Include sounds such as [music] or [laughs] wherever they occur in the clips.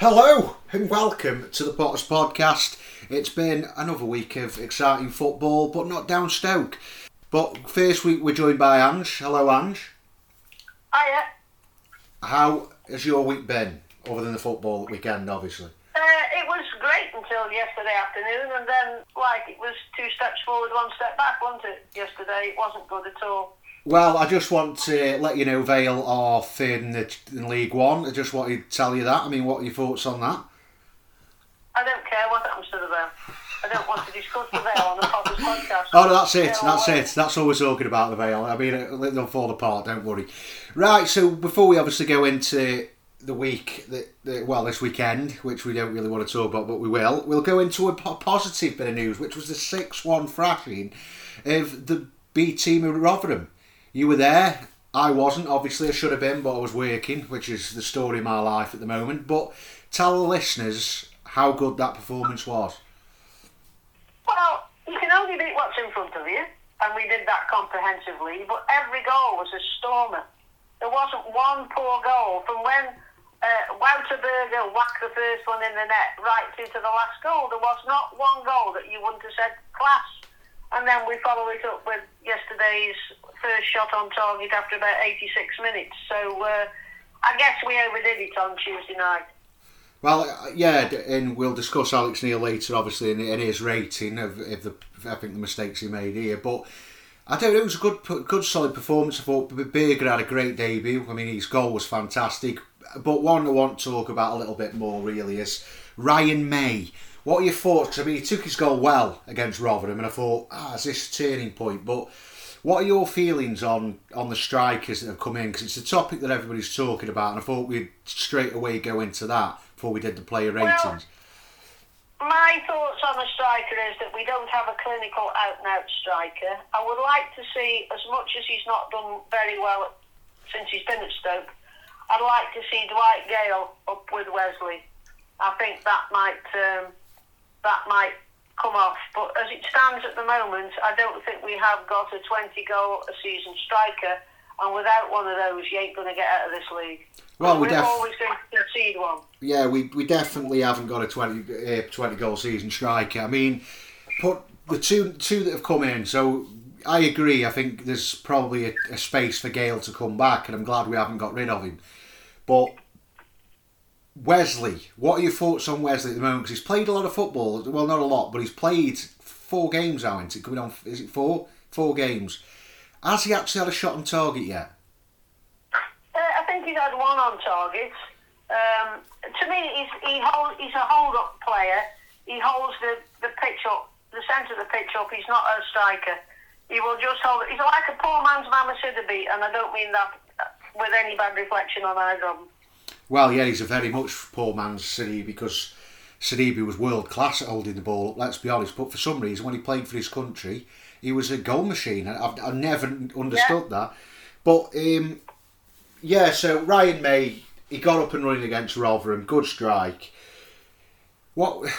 Hello and welcome to the Potters Podcast. It's been another week of exciting football, but not down Stoke. But first week we're joined by Ange. Hello, Ange. Hiya. How has your week been, other than the football weekend, obviously? Uh, it was great until yesterday afternoon, and then, like, it was two steps forward, one step back, wasn't it? Yesterday, it wasn't good at all. Well, I just want to let you know Vale are third in, the, in League One. I just want to tell you that. I mean, what are your thoughts on that? I don't care what happens to the Vale. I don't want to discuss the Vale on the podcast. Oh, no, that's it. That's it. That's all we're talking about, the Vale. I mean, they'll fall apart, don't worry. Right, so before we obviously go into the week, that, that well, this weekend, which we don't really want to talk about, but we will, we'll go into a positive bit of news, which was the 6 1 thrashing of the B team of Rotherham. You were there. I wasn't. Obviously, I should have been, but I was working, which is the story of my life at the moment. But tell the listeners how good that performance was. Well, you can only beat what's in front of you, and we did that comprehensively, but every goal was a stormer. There wasn't one poor goal from when uh, Wouter Burger whacked the first one in the net right through to the last goal. There was not one goal that you wouldn't have said class. And then we follow it up with yesterday's first shot on target after about 86 minutes. So uh, I guess we overdid it on Tuesday night. Well, uh, yeah, and we'll discuss Alex Neil later, obviously, and his rating of, of the I think the mistakes he made here. But I don't know, it was a good, good, solid performance. I thought Burger had a great debut. I mean, his goal was fantastic. But one I want to talk about a little bit more really is Ryan Mmaee. What are your thoughts? I mean, he took his goal well against Rotherham, and I thought, ah, is this a turning point? But what are your feelings on, on the strikers that have come in? Because it's a topic that everybody's talking about, and I thought we'd straight away go into that before we did the player Well, ratings. My thoughts on the striker is that we don't have a clinical out and out striker. I would like to see, as much as he's not done very well since he's been at Stoke, I'd like to see Dwight Gayle up with Wesley. I think that might um, that might come off. But as it stands at the moment, I don't think we have got a 20 goal a season striker. And without one of those, you ain't going to get out of this league. Well, we we're def- always going to concede one. Yeah, we, we definitely haven't got a 20, uh, 20 goal season striker. I mean, put the two two that have come in. So I agree. I think there's probably a, a space for Gayle to come back, and I'm glad we haven't got rid of him. But Wesley, what are your thoughts on Wesley at the moment? Because he's played a lot of football. Well, not a lot, but he's played four games now. Isn't it coming on? Is it four? Four games. Has he actually had a shot on target yet? Uh, I think he's had one on target. Um, to me, he's, he hold, he's a hold-up player. He holds the, the pitch up, the centre of the pitch up. He's not a striker. He will just hold. He's like a poor man's Mama Sidibe, and I don't mean that with any bad reflection on either of them. Well, yeah, he's a very much poor man's Sidibe because Sidibe was world class at holding the ball up, let's be honest. But for some reason, when he played for his country, he was a goal machine. and I've, I've never understood that. But, um, yeah, so Ryan Mmaee, he got up and running against Rotherham, good strike. What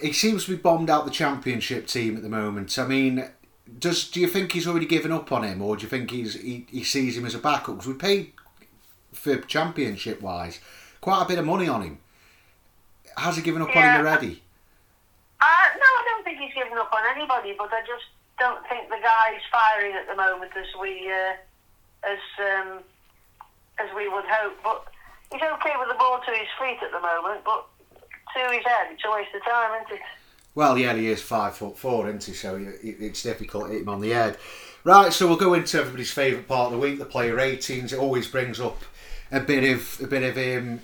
He seems to be bombed out the championship team at the moment. I mean, does do you think he's already given up on him, or do you think he's he, he sees him as a backup? Because we paid for championship wise quite a bit of money on him. Has he given up on him already? Uh, no, I don't think he's given up on anybody, but I just don't think the guy's firing at the moment as we uh, as um, as we would hope. But he's okay with the ball to his feet at the moment, but to his head, it's a waste of time, isn't it? Well, yeah, he is five foot four, isn't he? So it's difficult to hit him on the head. Right, so we'll go into everybody's favourite part of the week, the player ratings. It always brings up a bit of a bit of um,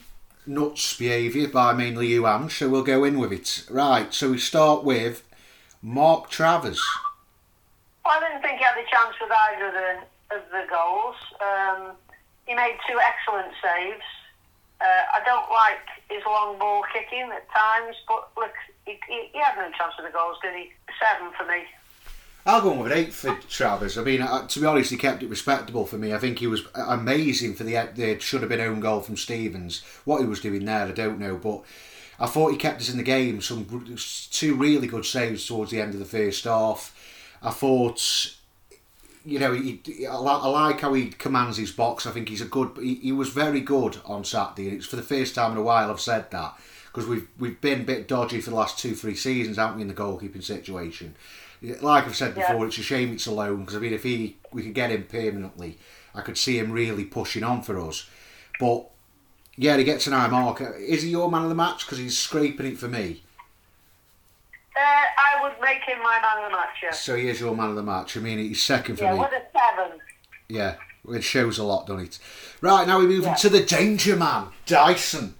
nuts behaviour by mainly you, Ange. So we'll go in with it. Right, so we start with Mark Travers. Well, I didn't think he had a chance with either of the, of the goals. Um, he made two excellent saves. Uh, I don't like his long ball kicking at times, but look, he, he, he had no chance with the goals, did he? Seven for me. I'll go with eight for Travers. I mean, uh, to be honest, he kept it respectable for me. I think he was amazing for the the should have been own goal from Stevens. What he was doing there, I don't know, but I thought he kept us in the game. Some two really good saves towards the end of the first half. I thought you know, he, I, I like how he commands his box. I think he's a good. He, he was very good on Saturday. It's for the first time in a while I've said that because we've we've been a bit dodgy for the last two three seasons, haven't we, in the goalkeeping situation? Like I've said before, yeah. it's a shame it's alone because I mean, if he we could get him permanently, I could see him really pushing on for us. But yeah, he gets an high mark. Is he your man of the match because he's scraping it for me? Uh, I would make him my man of the match. Yeah. So he is your man of the match. I mean, he's second for yeah, me. Yeah, with a seven. Yeah, it shows a lot, doesn't it? Right now we move yeah. to the danger man, Dyson.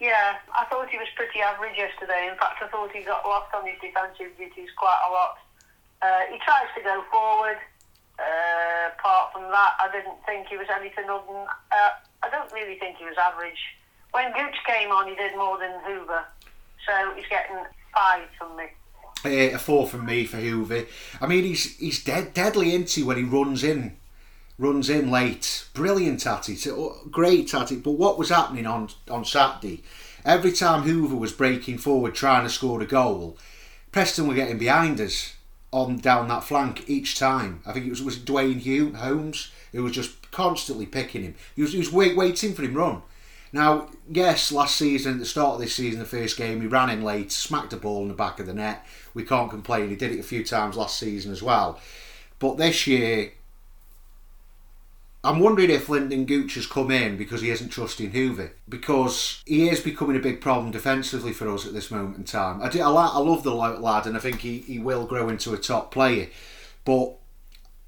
Yeah, I thought he was pretty average yesterday. In fact, I thought he got lost on his defensive duties quite a lot. Uh, he tries to go forward. Uh, apart from that, I didn't think he was anything other than. Uh, I don't really think he was average. When Gooch came on, he did more than Hoever, so he's getting five from me. Uh, a four from me for Hoever. I mean, he's he's dead deadly into when he runs in, runs in late. Brilliant at it, oh, great at it. But what was happening on on Saturday? Every time Hoever was breaking forward trying to score a goal, Preston were getting behind us on down that flank each time. I think it was was Duane Hugh Holmes who was just constantly picking him. He was, he was wait, waiting for him run. Now, yes, last season, at the start of this season, the first game, he ran in late, smacked a ball in the back of the net. We can't complain. He did it a few times last season as well. But this year, I'm wondering if Lynden Gooch has come in because he isn't trusting Hoever because he is becoming a big problem defensively for us at this moment in time. I, do, I, I love the lad and I think he, he will grow into a top player, but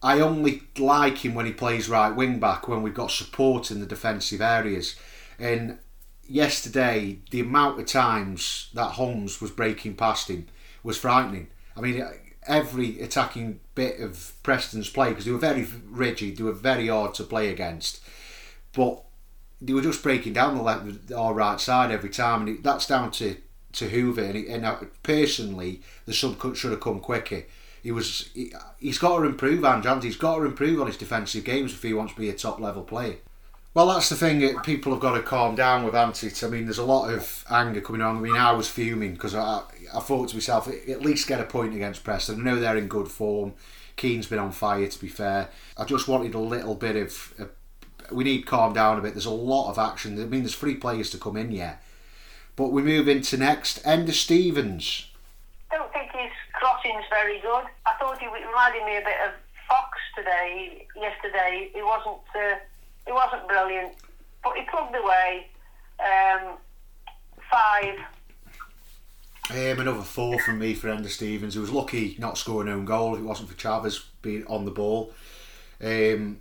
I only like him when he plays right wing back when we've got support in the defensive areas. And yesterday, the amount of times that Holmes was breaking past him was frightening. I mean, every attacking bit of Preston's play because they were very rigid, they were very hard to play against, but they were just breaking down the left or right side every time, and that's down to to Hoever. And, he, and uh, personally, the sub should have come quicker. He was he, has got to improve, Ange. He's got to improve on his defensive games if he wants to be a top level player. Well, that's the thing. People have got to calm down with Antit. I mean, there's a lot of anger coming on. I mean, I was fuming because I, I thought to myself, at least get a point against Preston. I know they're in good form. Keane's been on fire, to be fair. I just wanted a little bit of. we need calm down a bit. There's a lot of action. I mean, there's three players to come in yet. But we move into next. Enda Stevens. I don't think his crossing's very good. I thought he reminded me a bit of Fox today. Yesterday, he wasn't. Uh, he wasn't brilliant, but he plugged away. Um, five. Um, another four from me for Enda Stevens. He was lucky not scoring own goal if it wasn't for Chavez being on the ball. Um,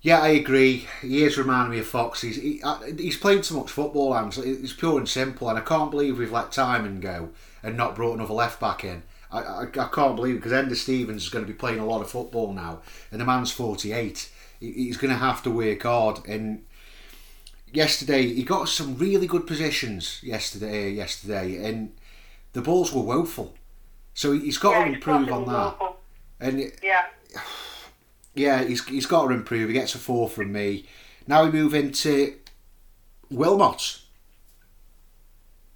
yeah, I agree. He is reminding me of Fox. He's he, uh, he's played so much football, and it's pure and simple. And I can't believe we've let Tymon go and not brought another left back in. I, I, I can't believe it because Enda Stevens is going to be playing a lot of football now, and the man's forty eight he's going to have to work hard. And yesterday, he got some really good positions yesterday. Yesterday, and the balls were woeful. So he's got yeah, to improve on that. Woeful. And yeah, [sighs] yeah, he's he's got to improve. He gets a four from me. Now we move into Wilmot.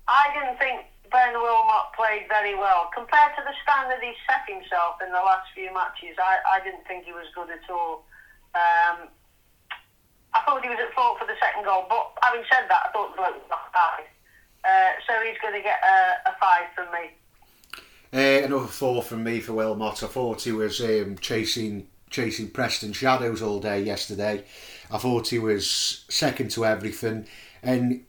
I didn't think Ben Wilmot played very well compared to the standard he set himself in the last few matches. I, I didn't think he was good at all. Um, I thought he was at fault for the second goal, but having said that, I thought the bloke was offside. Uh, so he's going to get a, a five from me. Uh, another four from me for Wilmot. I thought he was um, chasing chasing Preston shadows all day yesterday. I thought he was second to everything, and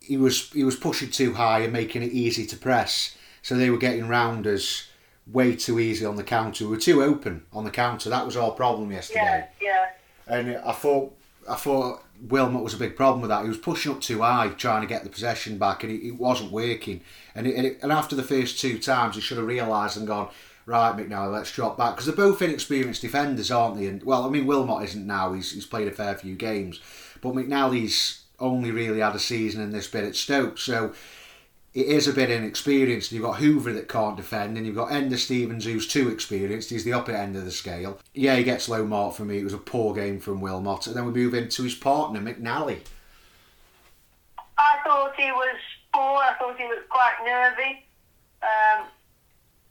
he was he was pushing too high and making it easy to press. So they were getting round us way too easy on the counter. We were too open on the counter. That was our problem yesterday. Yeah, yeah. And I thought I thought Wilmot was a big problem with that. He was pushing up too high, trying to get the possession back, and it, it wasn't working. And it, and after the first two times, he should have realised and gone. Right, McNally, let's drop back because they're both inexperienced defenders, aren't they? And well, I mean, Wilmot isn't now; he's, he's played a fair few games, but McNally's only really had a season in this bit at Stoke, so it is a bit inexperienced. You've got Hoever that can't defend, and you've got Enda Stevens who's too experienced. He's the upper end of the scale. Yeah, he gets low mark for me. It was a poor game from Wilmot. And then we move into his partner, McNally. I thought he was poor. I thought he was quite nervy. Um,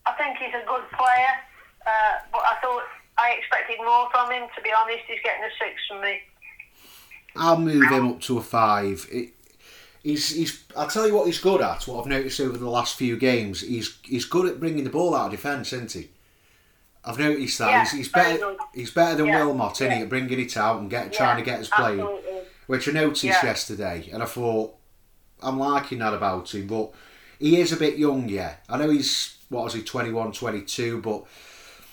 I think he's a good player, uh, but I thought I expected more from him. To be honest, he's getting a six from me. I'll move him up to a five. It, he's, he's. I'll tell you what he's good at. What I've noticed over the last few games, he's he's good at bringing the ball out of defence, isn't he? I've noticed that Yeah, he's, he's better. good. He's better than Yeah, Wilmot, isn't he, yeah. at bringing it out and get trying to get us playing. absolutely. Which I noticed yesterday, and I thought I'm liking that about him. But he is a bit young, yeah. I know he's what was he 21, 22, but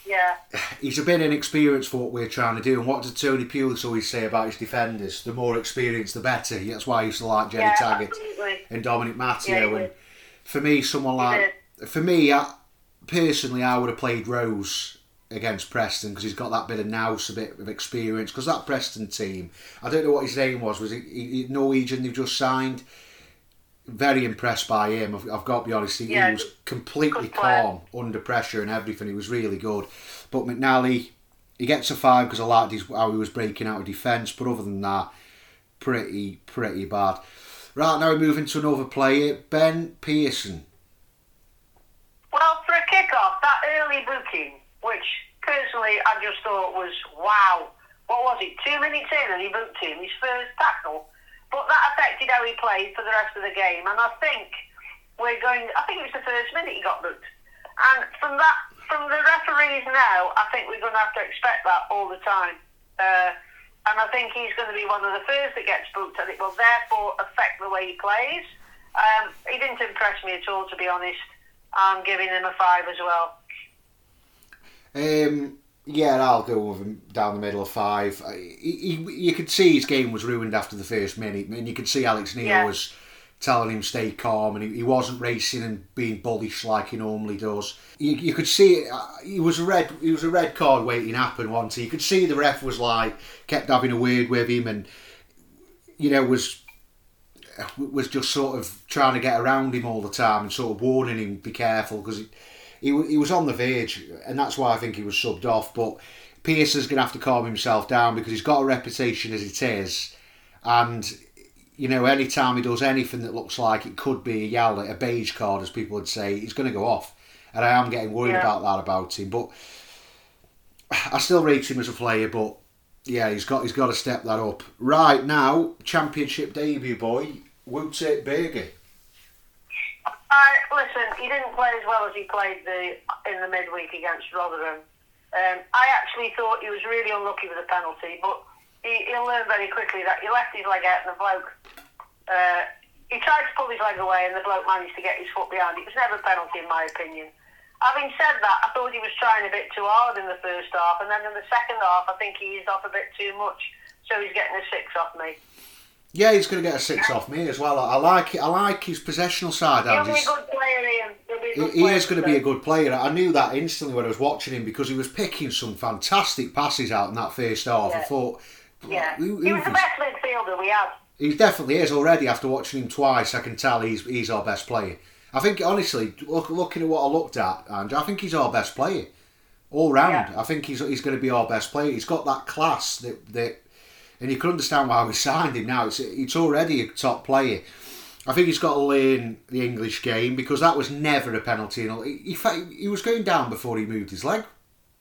Yeah, [sighs] he's a bit inexperienced for what we're trying to do. And what did Tony Pulis always say about his defenders? The more experienced, the better. That's why I used to like Gerry yeah, Taggart absolutely. and Dominic Yeah, Matteo. he and for me, someone like for me, I, personally, I would have played Rose against Preston because he's got that bit of nous, a bit of experience. Because that Preston team, I don't know what his name was. Was it Norwegian? They've just signed. Very impressed by him. I've, I've got to be honest. He, Yeah, he was completely calm under pressure and everything. He was really good. But McNally, he gets a five because I liked his, how he was breaking out of defence. But other than that, pretty pretty bad. Right now, we're moving to another player, Ben Pearson. Well, for a kick-off, that early booking, which personally I just thought was wow. What was it? Two minutes in and he booked him his first tackle, but that affected how he played for the rest of the game. And I think we're going. I think it was the first minute he got booked, and from that, from the referees now, I think we're going to have to expect that all the time. Uh, and I think he's going to be one of the first that gets booked, and it will therefore affect the way he plays. Um, he didn't impress me at all, to be honest. I'm giving him a five as well. Um, yeah, I'll go with him down the middle of five. He, he, you could see his game was ruined after the first minute, and you could see Alex Neil Yeah. was telling him stay calm, and he, he wasn't racing and being bullish like he normally does. You, you could see it. uh, He was a red. He was a red card waiting to happen once. You could see the ref was like kept having a word with him, and you know was was just sort of trying to get around him all the time and sort of warning him be careful because he, he was on the verge and that's why I think he was subbed off. But Pearson's going to have to calm himself down because he's got a reputation as it is, and you know any time he does anything that looks like it could be a yell, a beige card as people would say, he's going to go off. And I am getting worried Yeah. about that about him, but I still rate him as a player, but yeah, he's got he's got to step that up. Right now, championship debut boy, Wout Burger. Listen. He didn't play as well as he played the in the midweek against Rotherham. Um, I actually thought he was really unlucky with the penalty, but he, he'll very quickly that he left his leg out and the bloke. Uh, he tried to pull his leg away and the bloke managed to get his foot behind it. It was never a penalty in my opinion. Having said that, I thought he was trying a bit too hard in the first half, and then in the second half, I think he eased off a bit too much. So he's getting a six off me. Yeah, he's going to get a six off me as well. I like it. I like his possessional side. He'll be a good player, Ian. He'll be a He, he is going to be a good player. I knew that instantly when I was watching him because he was picking some fantastic passes out in that first half. I thought, Yeah, who- he who was the best midfielder we had. He definitely is already. After watching him twice, I can tell he's he's our best player. I think honestly, look, looking at what I looked at, and I think he's our best player all round. Yeah. I think he's he's going to be our best player. He's got that class that that, and you can understand why we signed him now. It's it's already a top player. I think he's got to learn the English game because that was never a penalty. And he, he, he was going down before he moved his leg.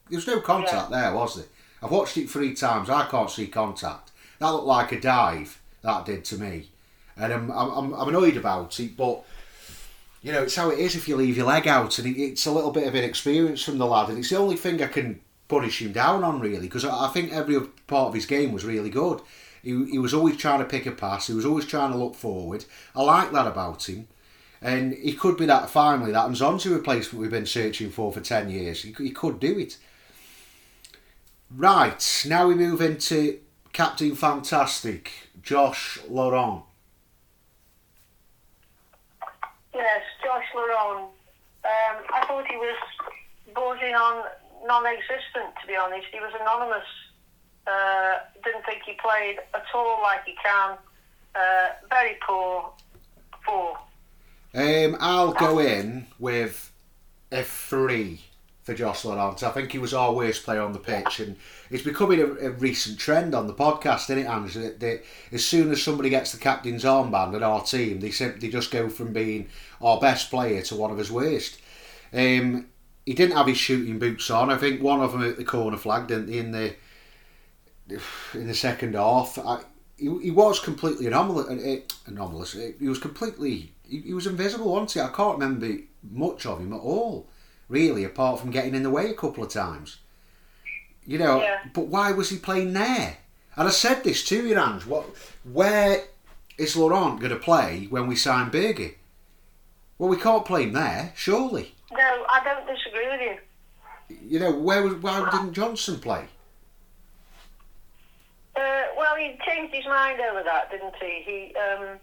There was no contact there, was there? I've watched it three times. I can't see contact. That looked like a dive. That did to me, and I'm I'm, I'm annoyed about it. But you know, it's how it is if you leave your leg out, and it's a little bit of inexperience from the lad, and it's the only thing I can punish him down on really because I, I think every other part of his game was really good. He, he was always trying to pick a pass. He was always trying to look forward. I like that about him. And he could be that finally that Nzonzi replacement we've been searching for for 10 years. He, he could do it. Right, now we move into Captain Fantastic, Josh Laurent. Yes, Josh Laurent. Um, I thought he was bordering on non-existent. To be honest, he was anonymous. Uh, didn't think he played at all like he can. Uh, very poor. Poor. Um, I'll go in with a three for Josh Laurent. I think he was our worst player on the pitch, and it's becoming a, a recent trend on the podcast, isn't it, Ange? That, that as soon as somebody gets the captain's armband at our team, they simply just go from being our best player to one of his worst. Um, he didn't have his shooting boots on. I think one of them at the corner flag, didn't he, in the in the second half. I, he, he was completely anomalous. Anomalous. He was completely. He, he was invisible, wasn't he? I can't remember much of him at all, really, apart from getting in the way a couple of times. You know, Yeah. but why was he playing there? And I said this to you, Ange. What, where is Laurent going to play when we sign Berge? Well, we can't play him there, surely. No, I don't disagree with you. You know, where was why didn't Johnson play? Uh, well, he changed his mind over that, didn't he? He um,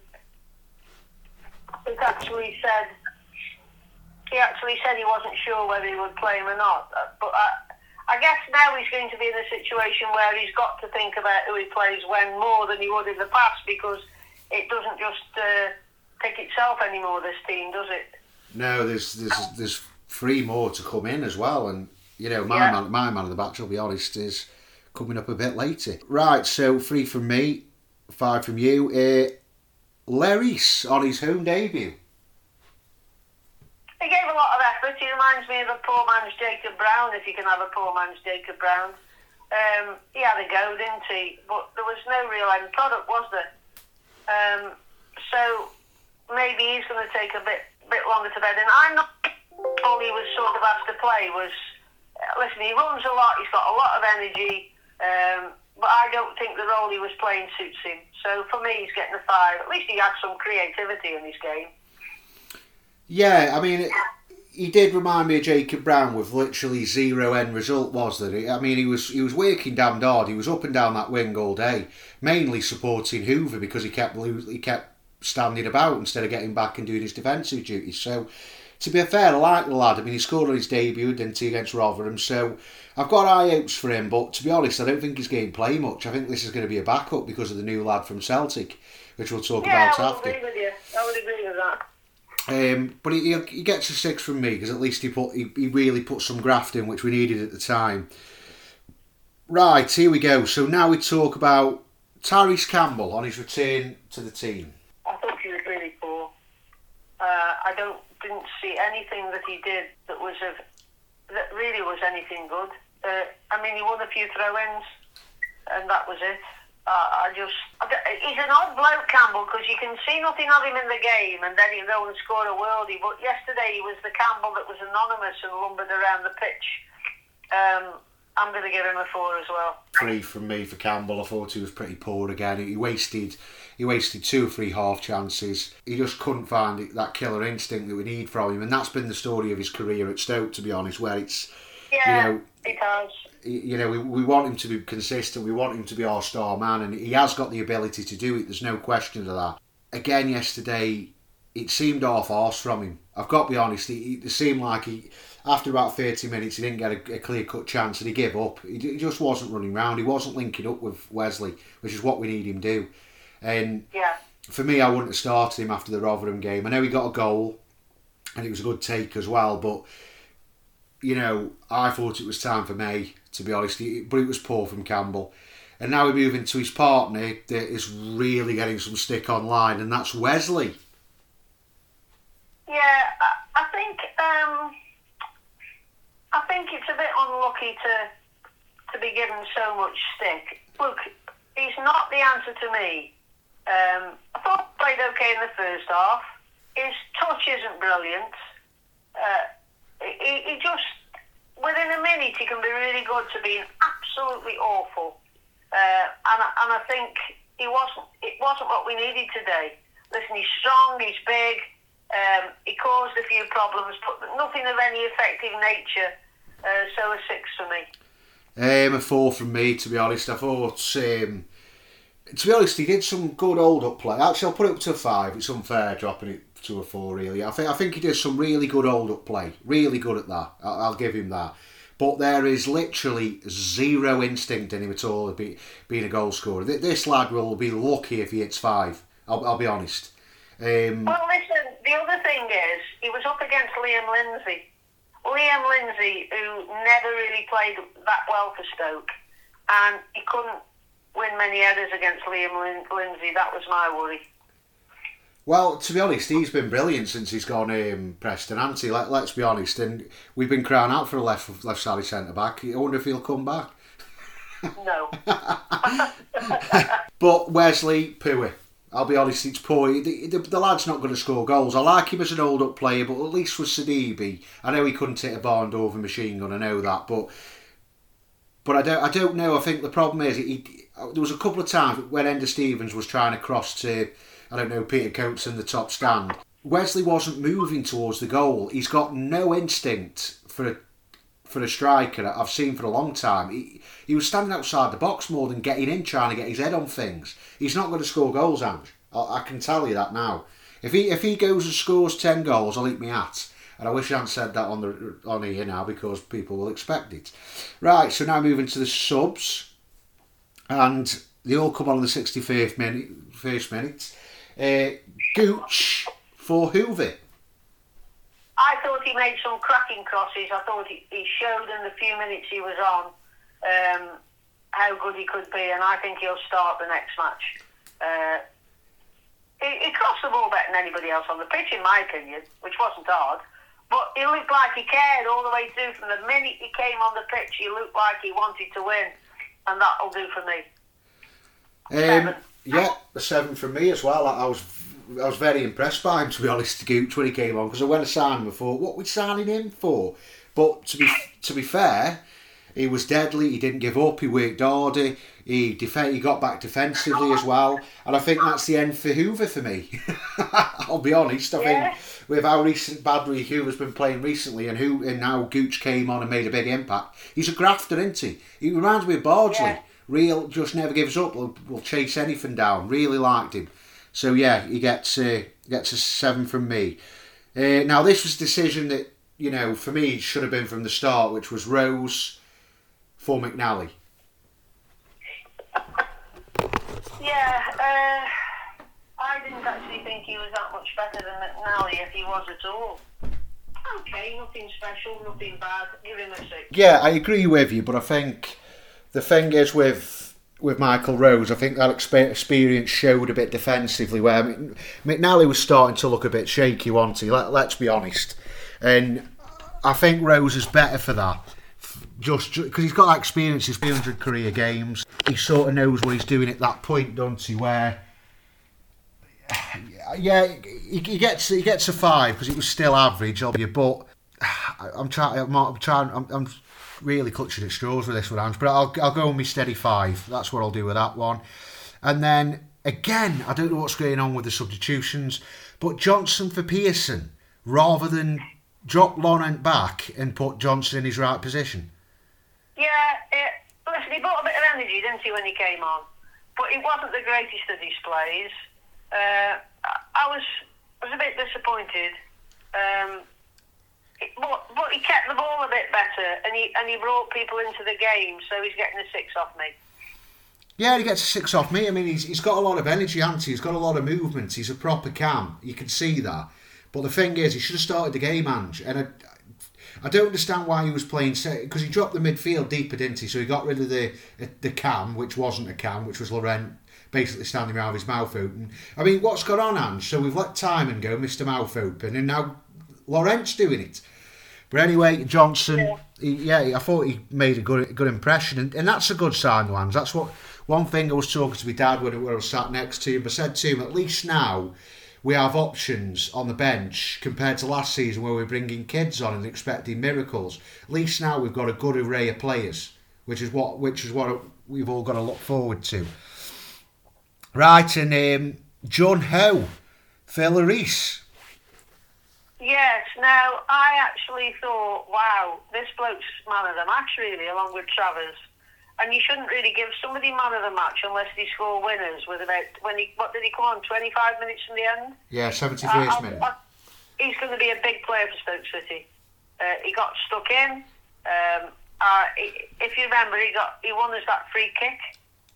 he actually said he actually said he wasn't sure whether he would play him or not. Uh, But I, I guess now he's going to be in a situation where he's got to think about who he plays when more than he would in the past because it doesn't just uh, pick itself anymore. This team, does it? No, there's there's there's three more to come in as well, and you know my Yeah. man my man of the match, I'll be honest, is coming up a bit later. Right, so three from me, five from you. Uh, Leris on his home debut. He gave a lot of effort. He reminds me of a poor man's Jacob Brown, if you can have a poor man's Jacob Brown. Um, he had a go, didn't he? But there was no real end product, was there? Um, so maybe he's going to take a bit bit longer to bed. And I'm not. All he was sort of asked to play was. uh, Listen, he runs a lot. He's got a lot of energy. Um, but I don't think the role he was playing suits him. So for me, he's getting a five. At least he had some creativity in his game. Yeah, I mean, he did remind me of Jacob Brown with literally zero end result, was that? I mean, he was he was working damned hard. He was up and down that wing all day, mainly supporting Hoever because he kept he kept standing about instead of getting back and doing his defensive duties. So, to be fair, I like the lad. I mean, he scored on his debut, didn't he, against Rotherham? So, I've got high hopes for him. But to be honest, I don't think he's going to play much. I think this is going to be a backup because of the new lad from Celtic, which we'll talk about after Yeah, about I would after. agree with you. I would agree with that. Um, but he, he, he gets a six from me because at least he put he, he really put some graft in, which we needed at the time. Right, here we go. So now we talk about Tyrese Campbell on his return to the team. I thought he was really poor. Uh, I don't didn't see anything that he did that was of that really was anything good. Uh, I mean, he won a few throw-ins, and that was it. Uh, I just I he's an odd bloke, Campbell, because you can see nothing of him in the game, and then he'll go and score a worldie. But yesterday he was the Campbell that was anonymous and lumbered around the pitch. Um, I'm going to give him a four as well. Three from me for Campbell. I thought he was pretty poor again. He wasted he wasted two or three half chances. He just couldn't find it, that killer instinct that we need from him, and that's been the story of his career at Stoke, to be honest. Where it's Yeah, know, it has. you know, we, we want him to be consistent. We want him to be our star man, and he has got the ability to do it. There's no question of that. Again, yesterday, it seemed half arse from him. I've got to be honest. It, it seemed like he, after about 30 minutes, he didn't get a, a clear cut chance, and he gave up. He, he just wasn't running round. He wasn't linking up with Wesley, which is what we need him do. And Yeah. for me, I wouldn't have started him after the Rotherham game. I know he got a goal, and it was a good take as well. But you know, I thought it was time for May to be honest. But it was poor from Campbell, and now we're moving to his partner that is really getting some stick online, and that's Wesley. Yeah, I, I think um, I think it's a bit unlucky to to be given so much stick. Look, he's not the answer to me. Um, I thought played okay in the first half. His touch isn't brilliant. Uh, he, he just within a minute he can be really good to being absolutely awful. Uh, and and I think he wasn't. It wasn't what we needed today. Listen, he's strong. He's big. Um, he caused a few problems, but nothing of any effective nature. Uh, so a six for me. Um, a four from me, to be honest. I thought, um, to be honest, he did some good hold up play. Actually, I'll put it up to a five. It's unfair dropping it to a four, really. I think I think he did some really good hold up play. Really good at that. I'll, I'll give him that. But there is literally zero instinct in him at all of be, being a goal scorer. This lad will be lucky if he hits five. I'll, I'll be honest. Um, Well, listen, the other thing is, he was up against Liam Lindsay. Liam Lindsay, who never really played that well for Stoke, and he couldn't win many headers against Liam Lin- Lindsay. That was my worry. Well, to be honest, he's been brilliant since he's gone um, Preston, hasn't he? Let, let's be honest. And we've been crying out for a left left side centre back. I wonder if he'll come back. No. [laughs] But Wesley, pooey. I'll be honest, it's poor. The, the, the lad's not going to score goals. I like him as an old up player, but at least with Sidibe, I know he couldn't hit a barn over machine gun. I know that, but but I don't I don't know. I think the problem is he, Uh, there was a couple of times when Enda Stevens was trying to cross to I don't know Peter Coates in the top stand. Wesley wasn't moving towards the goal. He's got no instinct for a for a striker I've seen for a long time. He, he was standing outside the box more than getting in, trying to get his head on things. He's not going to score goals, Ange. I, I can tell you that now. If he if he goes and scores ten goals, I'll eat my hat. And I wish I hadn't said that on the on here now because people will expect it. Right, so now moving to the subs, and they all come on in the sixty fifth minute. First minute, uh, Gooch for Hoever. I thought he made some cracking crosses. I thought he, he showed in the few minutes he was on um, how good he could be, and I think he'll start the next match. Uh, he, he crossed the ball better than anybody else on the pitch, in my opinion, which wasn't hard. But he looked like he cared all the way through. From the minute he came on the pitch, he looked like he wanted to win, and that'll do for me. Um, yeah, the seven for me as well. I, I was I was very impressed by him to be honest, Gooch when he came on because I went to sign him before. What we signing him for? But to be to be fair, he was deadly. He didn't give up. He worked harder. He def- He got back defensively as well, and I think that's the end for Hoever for me. [laughs] I'll be honest. I Yeah. think with how recent badly Hoever's been playing recently, and who and how Gooch came on and made a big impact, he's a grafter, isn't he? He reminds me of Bardsley. Yeah. Real, just never gives up. Will, will chase anything down. Really liked him. So yeah, he gets uh, gets a seven from me. Uh, now this was a decision that you know for me should have been from the start, which was Rose for McNally. Yeah, uh, I didn't actually think he was that much better than McNally if he was at all. Okay, nothing special, nothing bad. Give him a six. Yeah, I agree with you, but I think the thing is with with Michael Rose, I think that experience showed a bit defensively. Where McNally was starting to look a bit shaky, wasn't he? Let, let's be honest, and I think Rose is better for that. Just because he's got that experience, he's 300 career games. He sort of knows what he's doing at that point, don't he? Where yeah, he, he gets he gets a five because it was still average, obviously. But I'm trying, I'm, I'm trying, I'm, I'm really clutching at straws with this one, Ange. But I'll I'll go with my steady five. That's what I'll do with that one. And then again, I don't know what's going on with the substitutions, but Johnson for Pearson rather than drop Laurent back and put Johnson in his right position. Yeah, it, listen, he brought a bit of energy, didn't he, when he came on? But it wasn't the greatest of displays. Uh, I- was was a bit disappointed. Um, it- but, but he kept the ball a bit better, and he and he brought people into the game, so he's getting a six off me. Yeah, he gets a six off me. I mean, he's, he's got a lot of energy, hasn't he? He's got a lot of movement. He's a proper cam. You can see that. But the thing is, he should have started the game, Ange. And I, I don't understand why he was playing because he dropped the midfield deeper, didn't he? So he got rid of the the cam, which wasn't a cam, which was Laurent basically standing around with his mouth open. I mean, what's gone on, Ange? So we've let Tymon go, Mr. Mouth Open, and now Laurent's doing it. But anyway, Johnson, he, yeah, I thought he made a good good impression, and, and that's a good sign, Ange. That's what one thing I was talking to my dad when I was sat next to him. I said to him, at least now we have options on the bench compared to last season where we're bringing kids on and expecting miracles. At least now we've got a good array of players, which is what which is what we've all got to look forward to. Right, and um, John Howe, Phil Reese. Yes. Now, I actually thought, wow, this bloke's man of the match, really, along with Travers. And you shouldn't really give somebody man of the match unless they score winners. With about when he what did he come on? Twenty five minutes from the end. Yeah, 71st I- I- minute. He's going to be a big player for Stoke City. Uh, he got stuck in. Um, uh, he, if you remember, he got he won us that free kick.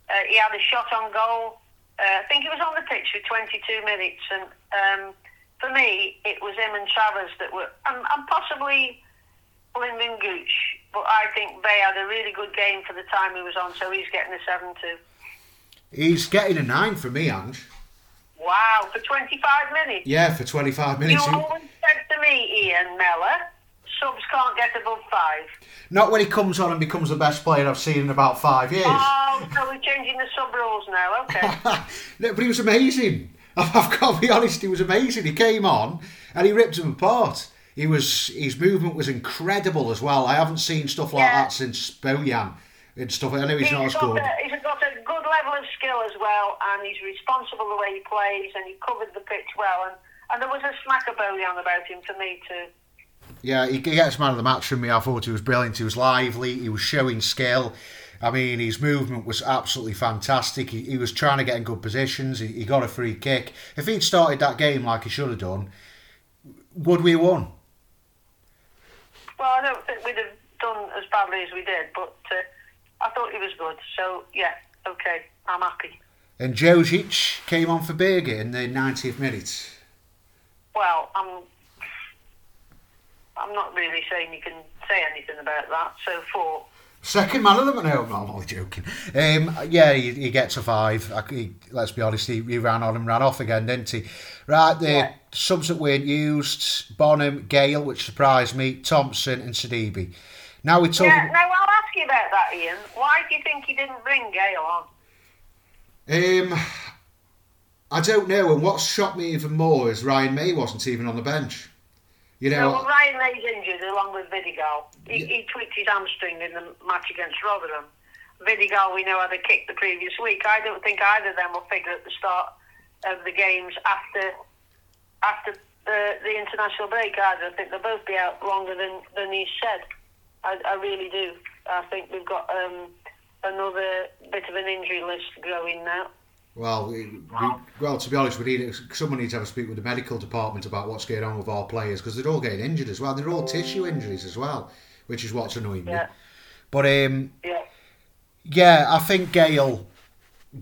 Uh, he had a shot on goal. Uh, I think he was on the pitch for 22 minutes, and um, for me, it was him and Travers that were, and, and possibly Lynden Gooch. But I think they had a really good game for the time he was on, so he's getting a seven too. He's getting a nine for me, Ange. Wow, for 25 minutes? Yeah, for 25 minutes. You always said to me, Ian Mellor, subs can't get above five. Not when he comes on and becomes the best player I've seen in about five years. Oh, so we're changing the sub rules now, okay. [laughs] no, but he was amazing. [laughs] I've got to be honest, he was amazing. He came on and he ripped him apart. He was his movement was incredible as well. I haven't seen stuff like Yeah. that since Bojan and stuff. I know he's, not as good. A, he's got a good level of skill as well, and he's responsible the way he plays, and he covered the pitch well. And, and there was a smack of Bojan about him for me too. Yeah, he gets man of the match from me. I thought he was brilliant. He was lively. He was showing skill. I mean, his movement was absolutely fantastic. He, he was trying to get in good positions. He, he got a free kick. If he'd started that game like he should have done, would we have won? Well, I don't think we'd have done as badly as we did, but uh, I thought he was good. So yeah, okay, I'm happy. And Jozic came on for Burger in the 90th minute. Well, I'm. I'm not really saying you can say anything about that. So four. Second man of the no, no, I'm only joking. Um, yeah, he, he gets a five. I, he, let's be honest, he, he ran on and ran off again, didn't he? Right, the Yeah. subs that weren't used: Bonham, Gayle, which surprised me, Thompson, and Sidibe. Now we're talking. Yeah, now I'll ask you about that, Ian. Why do you think he didn't bring Gayle on? Um, I don't know. And what shocked me even more is Ryan Mmaee wasn't even on the bench. You know, well, Ryan Mmaee's injured along with Vidigal. He, Yeah. he tweaked his hamstring in the match against Rotherham. Vidigal, we know, had a kick the previous week. I don't think either of them will figure at the start of the games after after the, the international break either. I think they'll both be out longer than, than he said. I, I really do. I think we've got um, another bit of an injury list growing now. Well, we, we, well, to be honest, we need someone needs to have a speak with the medical department about what's going on with our players because they're all getting injured as well. They're all tissue injuries as well, which is what's annoying me. But um, Yeah. yeah, I think Gayle,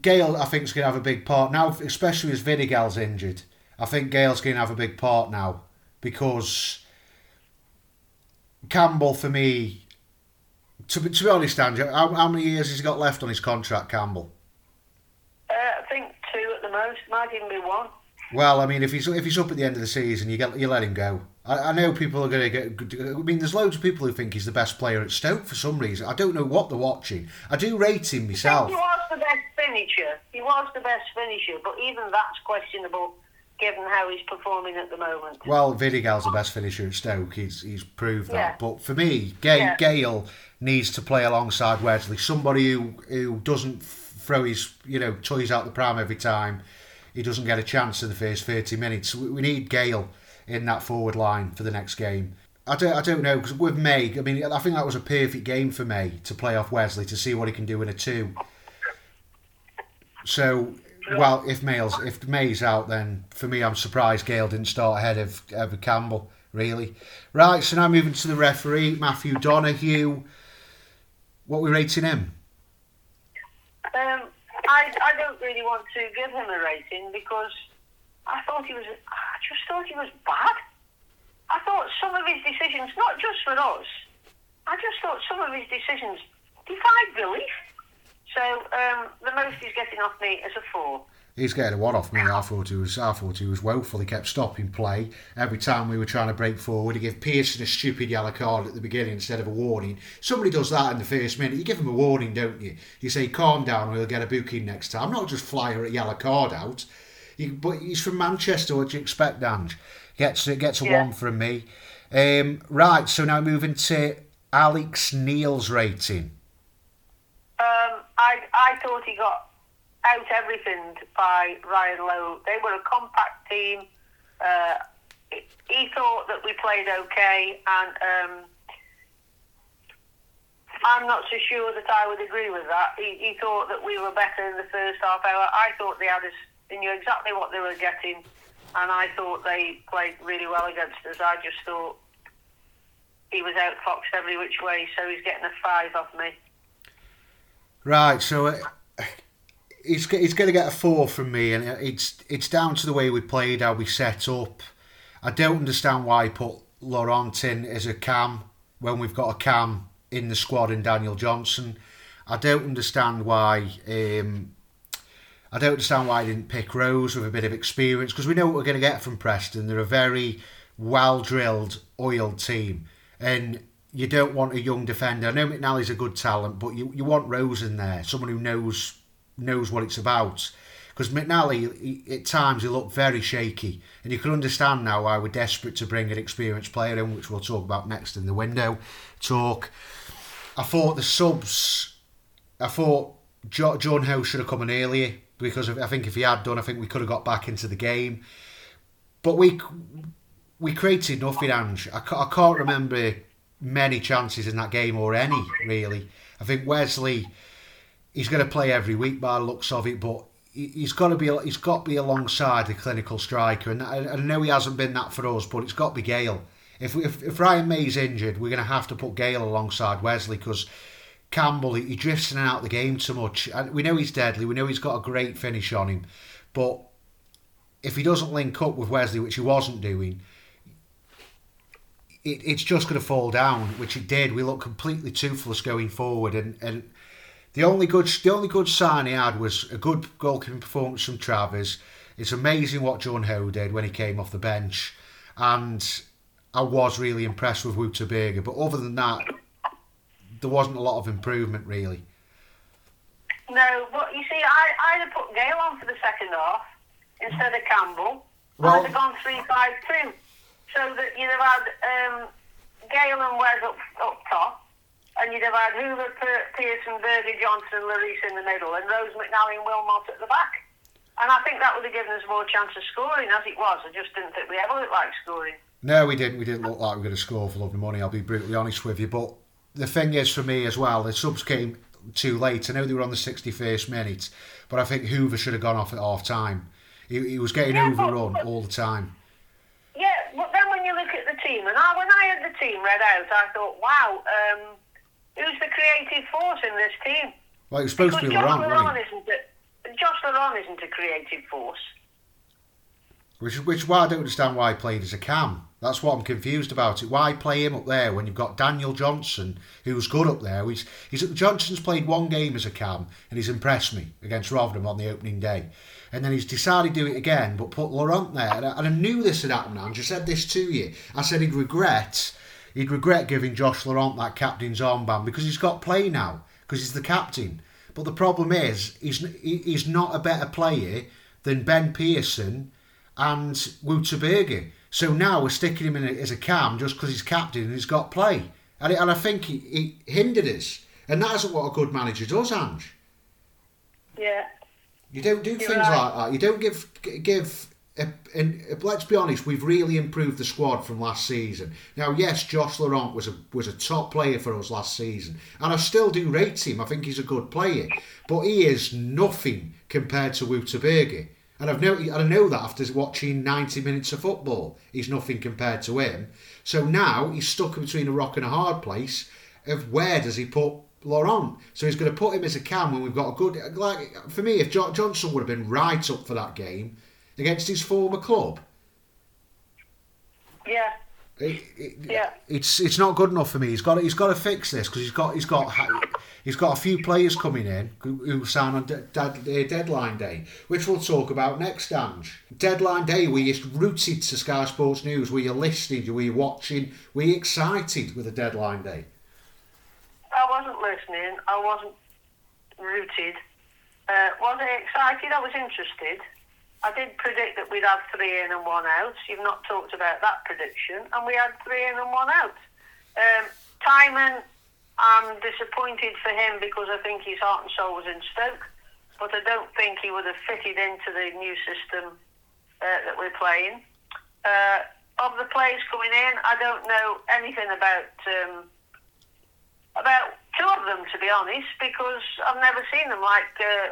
Gayle, I think is going to have a big part now, especially as Vidigal's injured. I think Gail's going to have a big part now because Campbell, for me, to be, to be honest, Andrew, how, how many years has he got left on his contract, Campbell? Uh, I think two at the most. Might even be one. Well, I mean, if he's if he's up at the end of the season, you get you let him go. I, I know people are going to get. I mean, there's loads of people who think he's the best player at Stoke for some reason. I don't know what they're watching. I do rate him myself. he was the best finisher. He was the best finisher, but even that's questionable given how he's performing at the moment. Well, Vidigal's the best finisher at Stoke. He's he's proved that. Yeah. But for me, Gayle, Yeah. Gayle needs to play alongside Wesley. Somebody who who doesn't throw his you know toys out the pram every time. He doesn't get a chance in the first thirty minutes. We, need Gayle in that forward line for the next game. I don't, I don't know because with May, I mean, I think that was a perfect game for May to play off Wesley to see what he can do in a two. So, well, if May's if May's out, then for me, I'm surprised Gayle didn't start ahead of, of Campbell. Really, right. So now moving to the referee, Matthew Donohue. What we rating him? Um, I, I don't really want to give him a rating because I thought he was. I just thought he was bad. I thought some of his decisions, not just for us, I just thought some of his decisions defied belief. So um, the most he's getting off me is a four. He's getting a one off me. I thought he was. I thought he was woeful. He kept stopping play every time we were trying to break forward. He gave Pearson a stupid yellow card at the beginning instead of a warning. Somebody does that in the first minute. You give him a warning, don't you? You say, "Calm down, or he'll get a booking next time." Not just fly her a yellow card out. You, but he's from Manchester. What do you expect, Ange? Gets gets a Yeah. one from me. Um, right. So now moving to Alex Neil's rating. Um, I I thought he got out everything by Ryan Lowe. They were a compact team. Uh, he- thought that we played okay, and um, I'm not so sure that I would agree with that. He, he thought that we were better in the first half hour. I thought they had us. They knew exactly what they were getting, and I thought they played really well against us. I just thought he was outfoxed every which way, so he's getting a five off me. Right, so uh, he's he's going to get a four from me, and it's it's down to the way we played, how we set up. I don't understand why he put Laurent in as a cam when we've got a cam in the squad in Daniel Johnson. I don't understand why. Um, I don't understand why he didn't pick Rose with a bit of experience because we know what we're going to get from Preston. They're a very well drilled, oiled team, and you don't want a young defender. I know McNally's a good talent, but you, you want Rose in there, someone who knows knows what it's about. Because McNally, he, at times, he looked very shaky, and you can understand now why we're desperate to bring an experienced player in, which we'll talk about next in the window talk. I thought the subs, I thought John Howe should have come in earlier because I think if he had done, I think we could have got back into the game. But we we created nothing, Ange. I, I can't remember many chances in that game or any really. I think Wesley, he's going to play every week by looks of it, but he's got to be he's got to be alongside the clinical striker, and I, I know he hasn't been that for us, but it's got to be Gayle. If, if, if Ryan Mmaee's injured, we're going to have to put Gayle alongside Wesley because Campbell he, he drifts in and out of the game too much. And we know he's deadly. We know he's got a great finish on him, but if he doesn't link up with Wesley, which he wasn't doing, it, it's just going to fall down, which it did. We look completely toothless going forward, and, and the only good the only good sign he had was a good goalkeeping performance from Travers. It's amazing what Junho did when he came off the bench, and I was really impressed with Wouter Burger. But other than that, there wasn't a lot of improvement really. No, but you see, I I'd have put Gayle on for the second half instead of Campbell. Well, I'd have gone three five two so that you'd have had um, Gayle and Wes up, up top, and you'd have had Hoever, Pearson, Burger, Johnson, Leris in the middle, and Rose McNally and Wilmot at the back. And I think that would have given us more chance of scoring, as it was. I just didn't think we ever looked like scoring. No, we didn't. We didn't look like we were going to score for love of money. I'll be brutally honest with you. But the thing is, for me as well, the subs came too late. I know they were on the 61st minute, but I think Hoever should have gone off at half time. He, he was getting yeah, overrun but, all the time. Yeah, but then when you look at the team, and I, when I had the team read out, I thought, wow, um, who's the creative force in this team? Well, it's supposed because to be Laurent, Laurent isn't a, Josh Laurent isn't a creative force. Which, which why I don't understand why he played as a cam. That's what I'm confused about it. Why play him up there when you've got Daniel Johnson, who's good up there? He's, he's Johnson's played one game as a cam and he's impressed me against Rotherham on the opening day and then he's decided to do it again, but put Laurent there. And I, and I knew this had happened. I just said this to you. I said he'd regret, he'd regret giving Josh Laurent that captain's armband because he's got play now because he's the captain. But the problem is, he's he's not a better player than Ben Pearson and Wouter Burger. So now we're sticking him in as a cam just because he's captain and he's got play. And, it, and I think he, he hindered us. And that isn't what a good manager does, Ange. Yeah. You don't do You're things right. like that. You don't give give. And uh, let's be honest, we've really improved the squad from last season. Now, yes, Josh Laurent was a was a top player for us last season, and I still do rate him. I think he's a good player, but he is nothing compared to Wouter Burger. And I've know I know that after watching ninety minutes of football, he's nothing compared to him. So now he's stuck between a rock and a hard place. Of where does he put Laurent. So he's going to put him as a cam when we've got a good. Like for me, if jo- Johnson would have been right up for that game against his former club. Yeah. It, it, yeah. It's it's not good enough for me. He's got he's got to fix this because he's got he's got he's got a few players coming in who, who sign on de- de- deadline day, which we'll talk about next. Ange, deadline day. Were you rooted to Sky Sports News? Were you listening? Were you watching? Were you excited with the deadline day? I wasn't listening. I wasn't rooted. Uh, was I excited? I was interested. I did predict that we'd have three in and one out. You've not talked about that prediction, and we had three in and one out. Um, Tymon, I'm disappointed for him because I think his heart and soul was in Stoke, but I don't think he would have fitted into the new system uh, that we're playing. Uh, of the players coming in, I don't know anything about. Um, about two of them, to be honest, because I've never seen them. Like uh,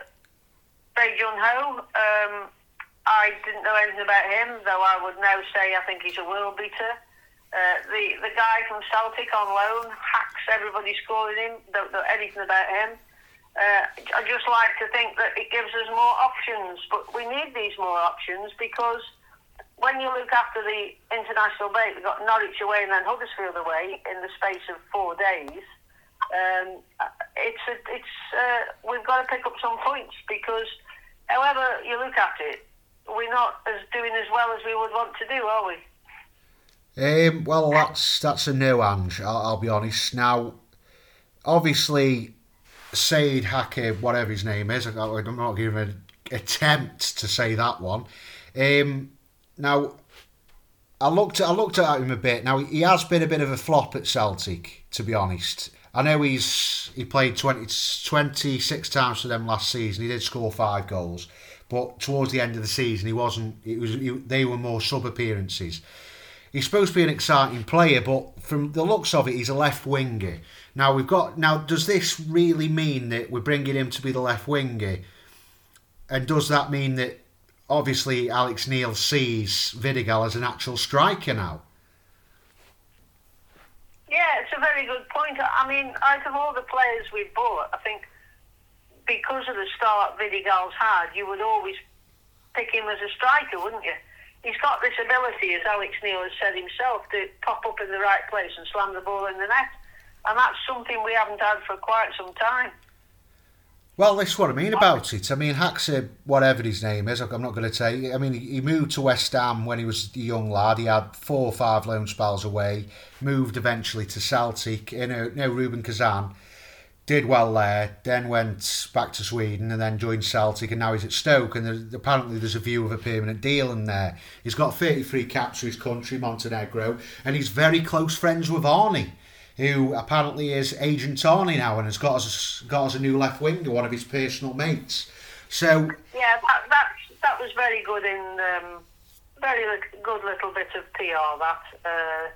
Bae Jun Ho, um, I didn't know anything about him, though I would now say I think he's a world beater. Uh, the the guy from Celtic on loan hacks everybody scoring him. Don't know anything about him. Uh, I just like to think that it gives us more options, but we need these more options because when you look after the international break, we've got Norwich away and then Huddersfield away in the space of four days um, it's a, it's uh, we've got to pick up some points because however you look at it, we're not as doing as well as we would want to do, are we? Um, well, that's that's a Ange. I'll, I'll be honest. Now, obviously, Said Hakim, whatever his name is, I'm not giving an attempt to say that one. Um, now, I looked at I looked at him a bit. Now he has been a bit of a flop at Celtic, to be honest. I know he's he played 20, 26 times for them last season. He did score five goals, but towards the end of the season, he wasn't. It was he, they were more sub appearances. He's supposed to be an exciting player, but from the looks of it, he's a left winger. Now we've got now. Does this really mean that we're bringing him to be the left winger? And does that mean that obviously Alex Neil sees Vidigal as an actual striker now? Yeah, it's a very good point. I mean, out of all the players we've bought, I think because of the start Vidigal's had, you would always pick him as a striker, wouldn't you? He's got this ability, as Alex Neil has said himself, to pop up in the right place and slam the ball in the net. And that's something we haven't had for quite some time. Well, that's what I mean about it. I mean, Haxa, whatever his name is, I'm not going to tell you. I mean, he moved to West Ham when he was a young lad. He had four or five loan spells away. Moved eventually to Celtic. You know, Rubin Kazan did well there. Then went back to Sweden and then joined Celtic, and now he's at Stoke. And there's, apparently, there's a view of a permanent deal in there. He's got 33 caps for his country, Montenegro, and he's very close friends with Arnie who apparently is Agent Arnie now and has got us got us a new left winger, one of his personal mates. So yeah, that that, that was very good in um, very good little bit of PR. That uh,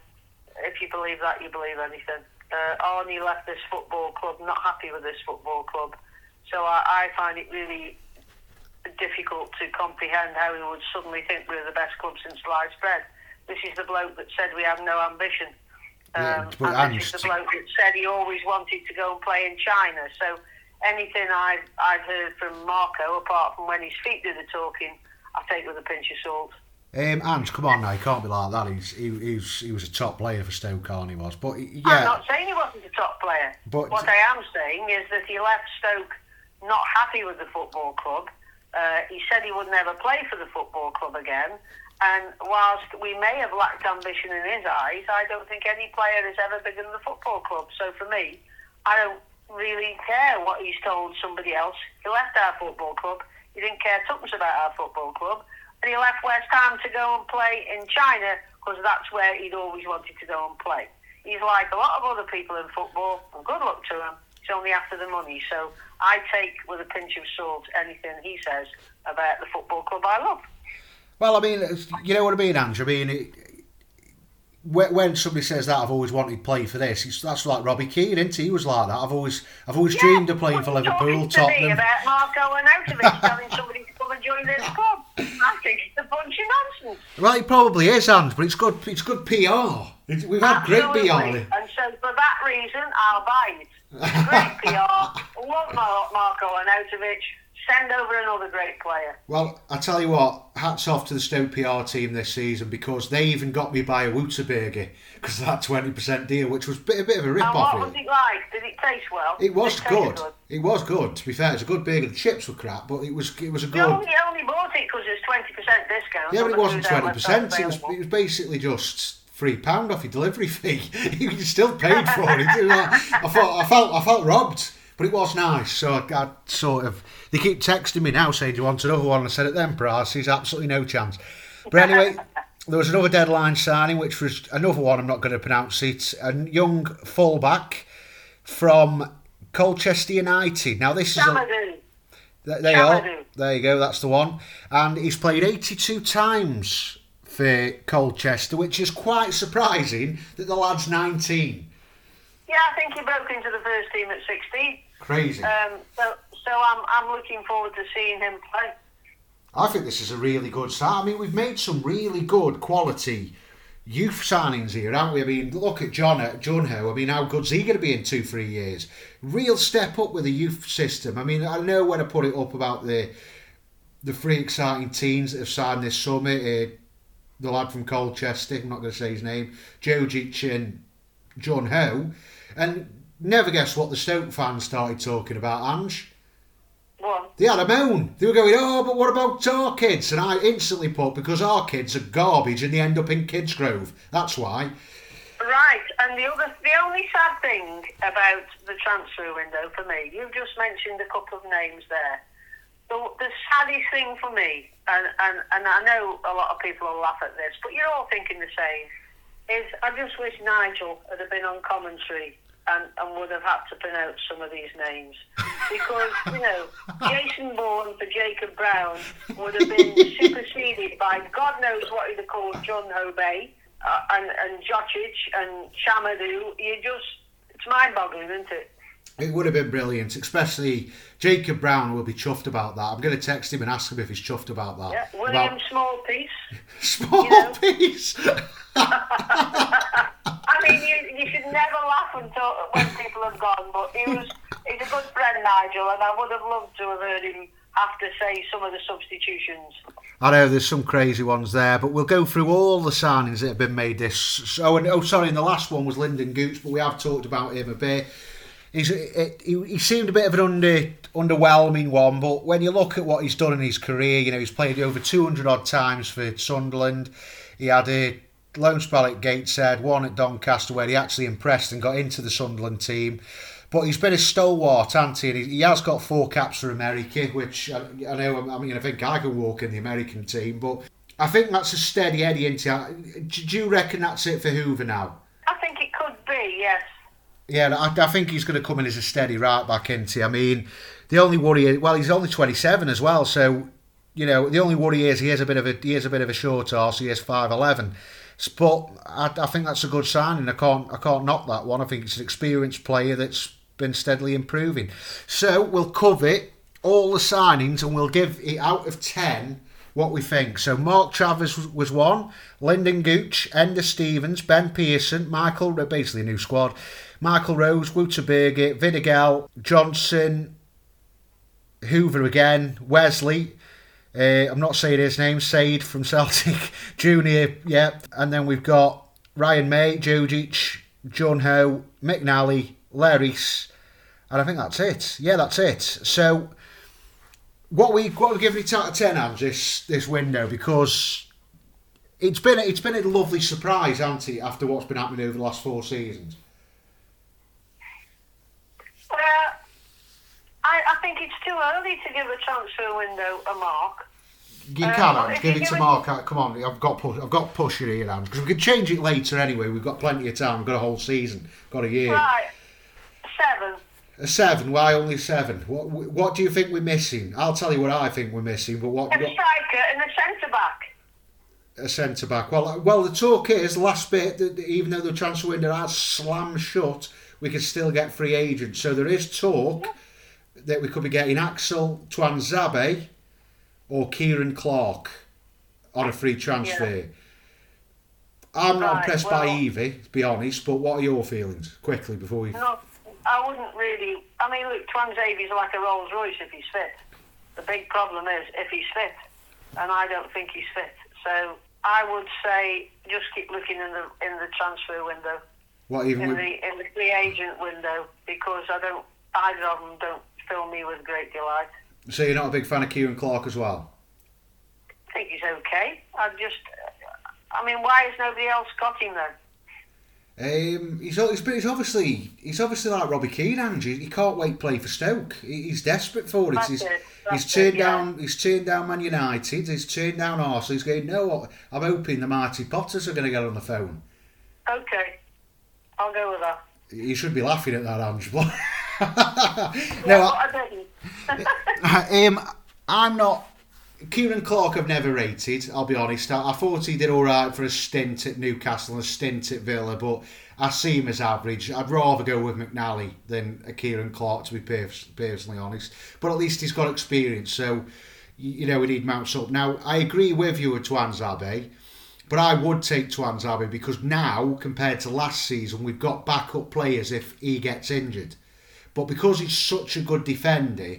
if you believe that, you believe anything. Uh, Arnie left this football club not happy with this football club, so I, I find it really difficult to comprehend how he would suddenly think we're the best club since sliced bread. This is the bloke that said we have no ambition. Um, yeah, and this is the bloke that said he always wanted to go and play in China. So anything I've, I've heard from Marco, apart from when his feet do the talking, I take with a pinch of salt. Um, Ange, come on now, he can't be like that. He's, he, he, was, he was a top player for Stoke, and he was. But yeah, I'm not saying he wasn't a top player. But what I am saying is that he left Stoke not happy with the football club. Uh, he said he would never play for the football club again, and whilst we may have lacked ambition in his eyes, I don't think any player is ever bigger than the football club. So for me, I don't really care what he's told somebody else. He left our football club. He didn't care tuppence about our football club. And he left West Ham to go and play in China because that's where he'd always wanted to go and play. He's like a lot of other people in football, and good luck to him. He's only after the money. So I take with a pinch of salt anything he says about the football club I love. Well, I mean, you know what I mean, Andrew. I mean, when somebody says that I've always wanted to play for this, it's, that's like Robbie Keane, isn't he? He was like that. I've always, I've always yeah, dreamed of playing for Liverpool, to Tottenham. Me about Marco Arnautovic telling somebody to come and join this [laughs] club. I think it's a bunch of nonsense. Well, it probably is, Ange, but it's good. It's good PR. It's, we've had Absolutely. great PR. And so, for that reason, I'll buy it. Great PR. [laughs] Love Marco Arnautovic send over another great player. Well, I tell you what, hats off to the Stoke PR team this season because they even got me by a Wouter Burger because of that twenty percent deal, which was a bit, a bit of a rip off. What was it like? Did it taste well? It was it good. good. It was good. To be fair, it's a good burger. The chips were crap, but it was it was a good. You only, only bought it because it was twenty percent discount. Yeah, but it wasn't twenty percent. It was it was basically just three pound off your delivery [laughs] fee. you still paid for it. I thought I felt I felt robbed. But it was nice, so I, I, sort of. They keep texting me now saying, Do you want another one? I said, At them prices, absolutely no chance. But anyway, [laughs] there was another deadline signing, which was another one, I'm not going to pronounce it. A young fullback from Colchester United. Now, this is. A, there you are. There you go, that's the one. And he's played 82 times for Colchester, which is quite surprising that the lad's 19. Yeah, I think he broke into the first team at 16. Crazy. Um, so, so I'm, I'm looking forward to seeing him play. I think this is a really good start. I mean, we've made some really good quality youth signings here, haven't we? I mean, look at John uh, Junho. I mean, how good's he going to be in two, three years? Real step up with the youth system. I mean, I know when I put it up about the the three exciting teams that have signed this summer. Uh, the lad from Colchester, I'm not going to say his name, Jojic and Junho. And never guess what the Stoke fans started talking about, Ange. What? They had a moan. They were going, oh, but what about our kids? And I instantly put, because our kids are garbage and they end up in Kidsgrove. That's why. Right, and the other, the only sad thing about the transfer window for me, you've just mentioned a couple of names there. The, the saddest thing for me, and, and, and I know a lot of people will laugh at this, but you're all thinking the same, is I just wish Nigel had been on commentary and, and would have had to pronounce some of these names. Because, you know, Jason Bourne for Jacob Brown would have been superseded by God knows what he'd have called John Hobey uh, and, and Jocic and Tchamadeu. You just, it's mind boggling, isn't it? It would have been brilliant, especially Jacob Brown will be chuffed about that. I'm going to text him and ask him if he's chuffed about that. Yeah, William About- Smallpiece. Small [laughs] You know. piece. [laughs] [laughs] I mean, you, you should never laugh until when people have gone, but he was he's a good friend, Nigel, and I would have loved to have heard him have to say some of the substitutions. I know there's some crazy ones there, but we'll go through all the signings that have been made this. So, and, oh, sorry, and the last one was Lynden Gooch, but we have talked about him a bit. He's, it, he, he seemed a bit of an under, underwhelming one, but when you look at what he's done in his career, you know, he's played over 200 odd times for Sunderland. He had a loan spell at Gateshead, one at Doncaster, where he actually impressed and got into the Sunderland team. But he's been a stalwart, hasn't he? And he, he has got four caps for America, which I, I know. I mean, I think I can walk in the American team, but I think that's a steady Eddie into. Uh, do do you reckon that's it for Hoever now? I think it could be, yes. Yeah, I, I think he's going to come in as a steady right back into. I mean, the only worry, is, well, he's only twenty seven as well, so you know the only worry is he is a bit of a he is a bit of a short arse. He is five eleven, but I, I think that's a good signing. I can't I can't knock that one. I think it's an experienced player that's been steadily improving. So we'll cover all the signings and we'll give it out of ten what we think. So Mark Travers was- one, Lynden Gooch, Enda Stevens, Ben Pearson, Michael, basically a new squad, Michael Rose, Wouter Burger, Vidigal, Johnson, Hoever again, Wesley. Uh, I'm not saying his name, Said from [laughs] Celtic Junior, yeah. And then we've got Ryan Mmaee, Jojic, Junho, McNally, Leris, and I think that's it. Yeah, that's it. So what we what we giving it out of ten, Ange, this this window because it's been it's been a lovely surprise, hasn't it, after what's been happening over the last four seasons. Uh, I, I think it's too early to give a transfer window a mark. You can, well, Ange. Give it to give it- Mark. uh, Come on, I've got push, I've got pusher here, Ange, because we can change it later anyway. We've got plenty of time. We've got a whole season. Got a year. Right, seven. A seven. Why only seven? What What do you think we're missing? I'll tell you what I think we're missing. But what? A what striker and a centre back. a centre back. Well, uh, well, the talk is last bit that even though the transfer window has slammed shut, we can still get free agents. So there is talk that we could be getting Axel Tuanzebe or Kieran Clark on a free transfer. I'm not Right, impressed by well- Evie, to be honest. But what are your feelings? Quickly before we. No, I wouldn't really. I mean, look, Tuanzebe's like a Rolls Royce if he's fit. The big problem is if he's fit, and I don't think he's fit. So I would say just keep looking in the in the transfer window, What even? in With, the in the free agent window, because I don't either of them don't fill me with great delight. so you're not a big fan of Kieran Clark as well? I think he's okay. I just, I mean, why has nobody else got him then? Um, he's, he's, he's obviously he's obviously like Robbie Keane, Angie. He can't wait to play for Stoke. He, he's desperate for it. That's he's, it, he's turned it, yeah. down he's turned down Man United. He's turned down Arsenal. He's going no. I'm hoping the Marty Potters are going to get on the phone. Okay, I'll go with that. You should be laughing at that, Ange. [laughs] no, Yeah, I, I didn't. [laughs] um, I'm not. Kieran Clark I've never rated, I'll be honest. I, I thought he did alright for a stint at Newcastle and a stint at Villa, but I see him as average. I'd rather go with McNally than a Kieran Clark, to be pers- personally honest. But at least he's got experience, so, you, know, we need mounts up. Now, I agree with you with Tuanzebe, but I would take Tuanzebe because now, compared to last season, we've got backup players if he gets injured. But because he's such a good defender,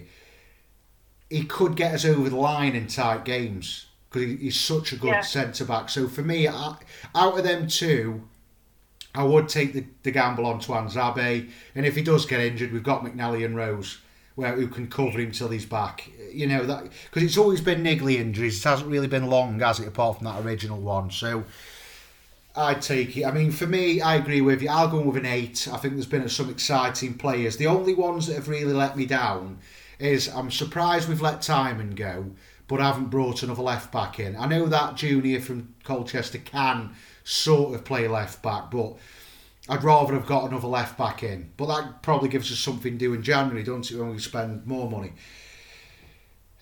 he could get us over the line in tight games because he, he's such a good Yeah. centre back. So for me, I, out of them two, I would take the, the gamble on Tuanzebe. And if he does get injured, we've got McNally and Rose. where who can cover him till he's back. You know that because it's always been niggly injuries. It hasn't really been long, has it? Apart from that original one, so. I'd take it. I mean, for me, I agree with you. I'll go with an eight. I think there's been some exciting players. The only ones that have really let me down is I'm surprised we've let Tymon go, but haven't brought another left back in. I know that junior from Colchester can sort of play left back, but I'd rather have got another left back in. But that probably gives us something to do in January, don't it, when we spend more money.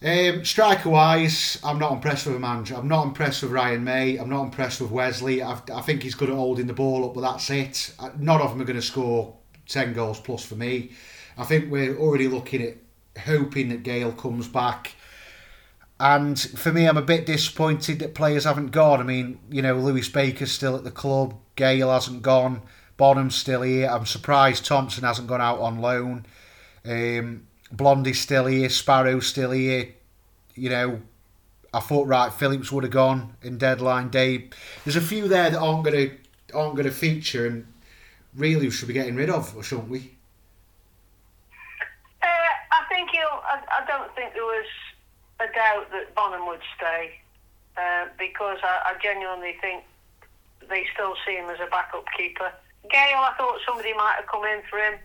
Um, striker wise, I'm not impressed with manager. I'm not impressed with Ryan Mmaee. I'm not impressed with Wesley. I've, i think he's good at holding the ball up, but that's it. None of them are going to score 10 goals plus for me. I think we're already looking at hoping that Gayle comes back. And for me, I'm a bit disappointed that players haven't gone. I mean, you know, Lewis Baker's still at the club. Gayle hasn't gone. Bonham's still here. I'm surprised Thompson hasn't gone out on loan. Um, Blondy's still here, Sparrow's still here. You know, I thought Wright Phillips would have gone in deadline day. There's a few there that aren't going to aren't to feature, and really we should be getting rid of, or shouldn't we? Uh, I think you. I, I, don't think there was a doubt that Bonham would stay uh, because I, I genuinely think they still see him as a backup keeper. Gayle, I thought somebody might have come in for him,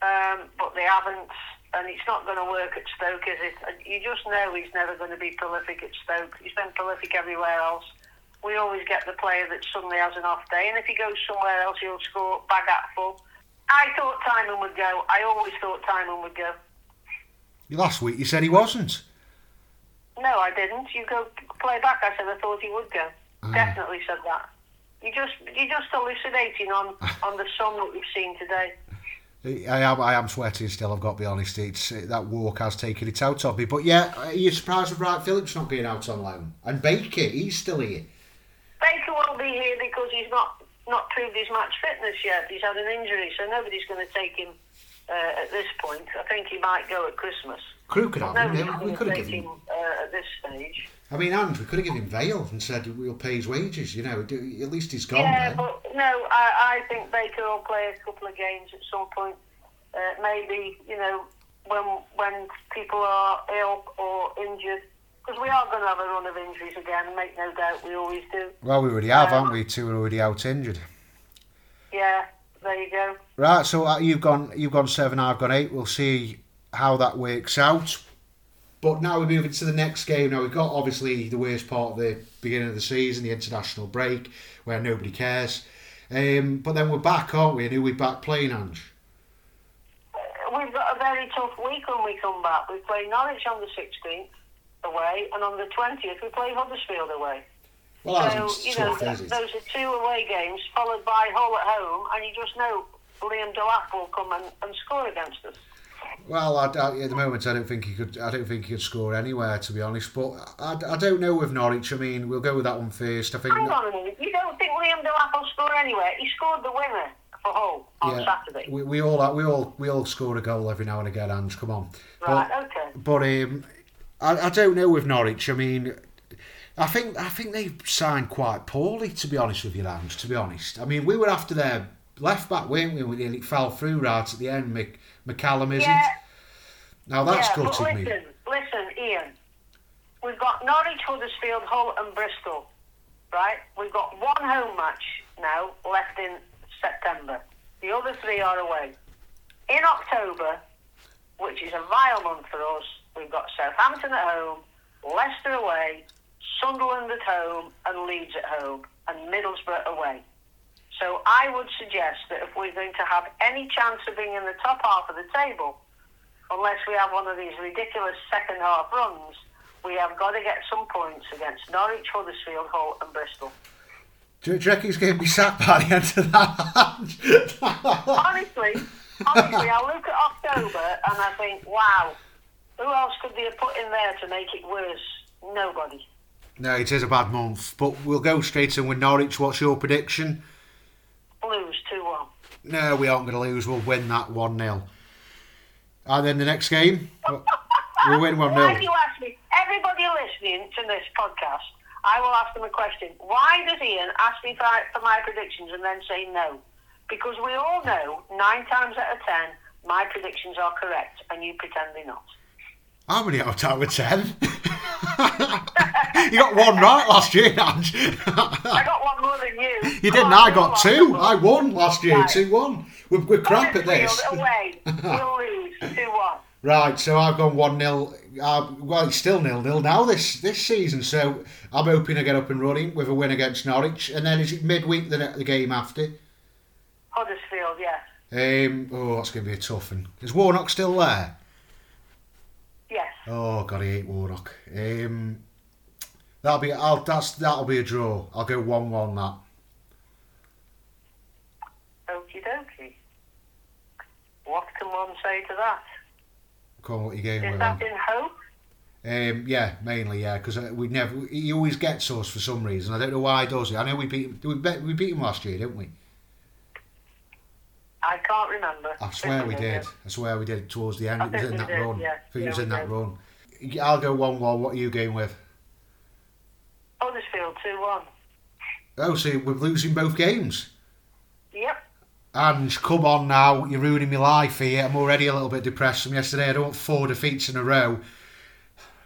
um, but they haven't and it's not going to work at Stoke, is it? You just know he's never going to be prolific at Stoke. He's been prolific everywhere else. We always get the player that suddenly has an off day, and if he goes somewhere else, he'll score bag at full. I thought Tymon would go. I always thought Tymon would go. Last week you said he wasn't. No, I didn't. You go play back. I said I thought he would go. Ah. Definitely said that. You just you're just hallucinating on [laughs] on the sun that we've seen today. I am, I am sweating still. I've got to be honest. It's that walk has taken it out of me. But yeah, are you surprised with Wright Phillips not being out on loan? And Baker, he's still here. Baker won't be here because he's not not proved his match fitness yet. He's had an injury, so nobody's going to take him uh, at this point. I think he might go at Christmas. Crewe could have him. We could have given him uh, at this stage. I mean, and we could have given him Vale and said we'll pay his wages. You know, at least he's gone. Yeah, then. but no, I, I think Baker will play a couple of games at some point. Uh, maybe you know when when people are ill or injured. Because we are going to have a run of injuries again, make no doubt, we always do. Well, we already have, um, haven't we? Two are already out injured. Yeah, there you go. Right, so uh, you've gone, you've gone seven, I've gone eight. We'll see how that works out. But now we're moving to the next game. Now we've got obviously the worst part of the beginning of the season, the international break, where nobody cares. Um, but then we're back, aren't we? And who we back playing, Ange? We've got a very tough week when we come back. We play Norwich on the 16th away, and on the 20th we play Huddersfield away. Well, so, you know, th- those are two away games followed by Hull at home, and you just know Liam Delap will come and, and score against us. Well, I, I, at the moment, I don't think he could. I don't think he could score anywhere, to be honest. But I, I don't know with Norwich. I mean, we'll go with that one first. I think. Hang on a minute. You don't think Liam Delap will score anywhere? He scored the winner for Hull on yeah, Saturday. We, we all we all we all score a goal every now and again. Ange, come on. Right. But, okay. But um, I, I don't know with Norwich. I mean. I think I think they signed quite poorly, to be honest with you, Ange. To be honest, I mean, we were after their left back, weren't we? And it fell through right at the end. McCallum isn't. Yeah. Now that's yeah, gutted listen, me. Listen, Ian. We've got Norwich, Huddersfield, Hull, and Bristol. Right? We've got one home match now left in September. The other three are away. In October, which is a vile month for us, we've got Southampton at home, Leicester away, Sunderland at home, and Leeds at home, and Middlesbrough away. So I would suggest that if we're going to have any chance of being in the top half of the table, unless we have one of these ridiculous second half runs, we have got to get some points against Norwich, Huddersfield, Hull, and Bristol. Do you reckon he's going to be sacked by the end of that? honestly, honestly, I look at October and I think, wow, who else could they have put in there to make it worse? Nobody. No, it is a bad month, but we'll go straight in with Norwich. What's your prediction? Lose 2 1. No, we aren't going to lose. We'll win that 1 0. And then the next game, [laughs] we'll win 1 0. Why do you ask me? Everybody listening to this podcast, I will ask them a question. Why does Ian ask me for, for my predictions and then say no? Because we all know, nine times out of ten, my predictions are correct, and you pretend they're not. How many out of ten with [laughs] ten? you got one right last year, Ange. I got one more than you. You didn't. Oh, I got two. wonderful. I won last year, Right. two one. We're, we're crap at this. Away. We'll [laughs] lose 2 1. Right, so I've gone one 0 uh, Well, it's still nil nil now this this season. So I'm hoping to get up and running with a win against Norwich, and then is it midweek the the game after? Huddersfield, yes. Um, oh, that's going to be a tough one. Is Warnock still there? Oh God, I hate Warnock. Um, that'll be I'll, that's that'll be a draw. I'll go one one that. Okie dokie. What can one say to that? Come on, what you going Is that in hope? Um, yeah, mainly yeah, because we never he always gets us for some reason. I don't know why he does it. I know we beat we beat, we beat him last year, didn't we? I can't remember. I swear we did. I swear we did towards the end. I It was in that did, run. yeah. I think it Yeah, was we in that did. run. I'll go one one. What are you going with? Huddersfield 2 1. Oh, so we're losing both games. Yep. And come on now, you're ruining my life here. I'm already a little bit depressed from yesterday. I don't want four defeats in a row.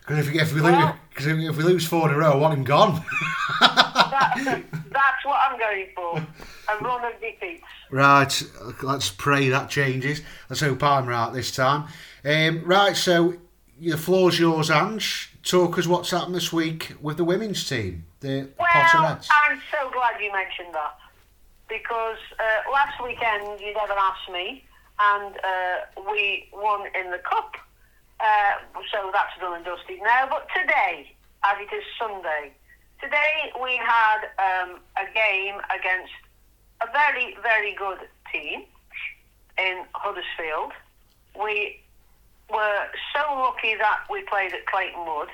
Because if, if we lose, Well- if, if we lose four in a row, I want him gone. That's, [laughs] that's what I'm going for. A run of defeats. right, let's pray that changes. Let's hope I'm right this time. Um, right, so the floor's yours, Ange. Talk us what's happened this week with the women's team, the Well, Potterettes. I'm so glad you mentioned that because uh, last weekend you never asked me, and uh, we won in the cup. Uh, so that's done and dusted now. But today, as it is Sunday, today we had um, a game against a very, very good team in Huddersfield. We were so lucky that we played at Clayton Wood.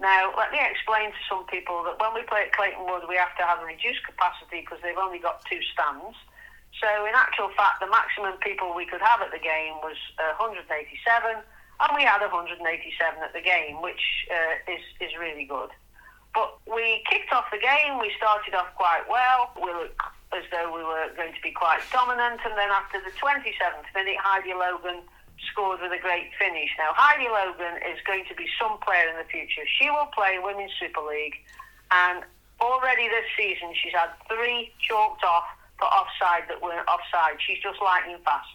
Now, let me explain to some people that when we play at Clayton Wood, we have to have a reduced capacity because they've only got two stands. So, in actual fact, the maximum people we could have at the game was uh, 187, and we had 187 at the game, which uh, is, is really good. But we kicked off the game, we started off quite well, we looked as though we were going to be quite dominant, and then after the 27th minute, Heidi Logan scored with a great finish. Now, Heidi Logan is going to be some player in the future. She will play Women's Super League, and already this season she's had three chalked off for offside that weren't offside. She's just lightning fast.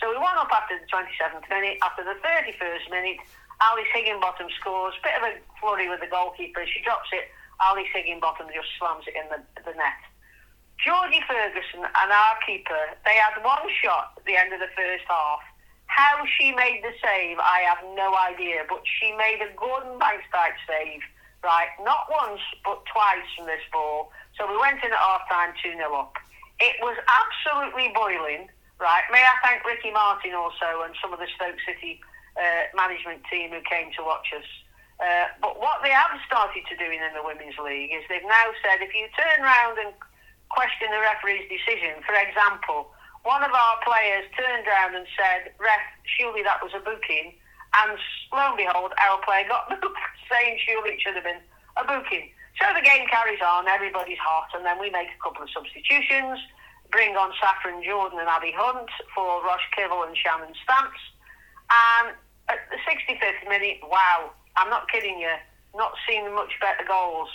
So we won up after the 27th minute. After the 31st minute, Alice Higginbottom scores. Bit of a flurry with the goalkeeper. She drops it. Alice Higginbottom just slams it in the, the net. Georgie Ferguson and our keeper, they had one shot at the end of the first half. How she made the save, I have no idea, but she made a Gordon Banks type save, right? Not once, but twice from this ball. So we went in at half time 2 0 up. It was absolutely boiling, right? May I thank Ricky Martin also and some of the Stoke City uh, management team who came to watch us. Uh, but what they have started to doing in the Women's League is they've now said if you turn round and question the referee's decision, for example, one of our players turned round and said, Ref, surely that was a booking. And lo and behold, our player got [laughs] booked, saying surely it should have been a booking. So the game carries on, everybody's hot, and then we make a couple of substitutions, bring on Saffron Jordan and Abby Hunt for Rosh Kibble and Shannon Stamps. And at the 65th minute, wow, I'm not kidding you, not seen much better goals.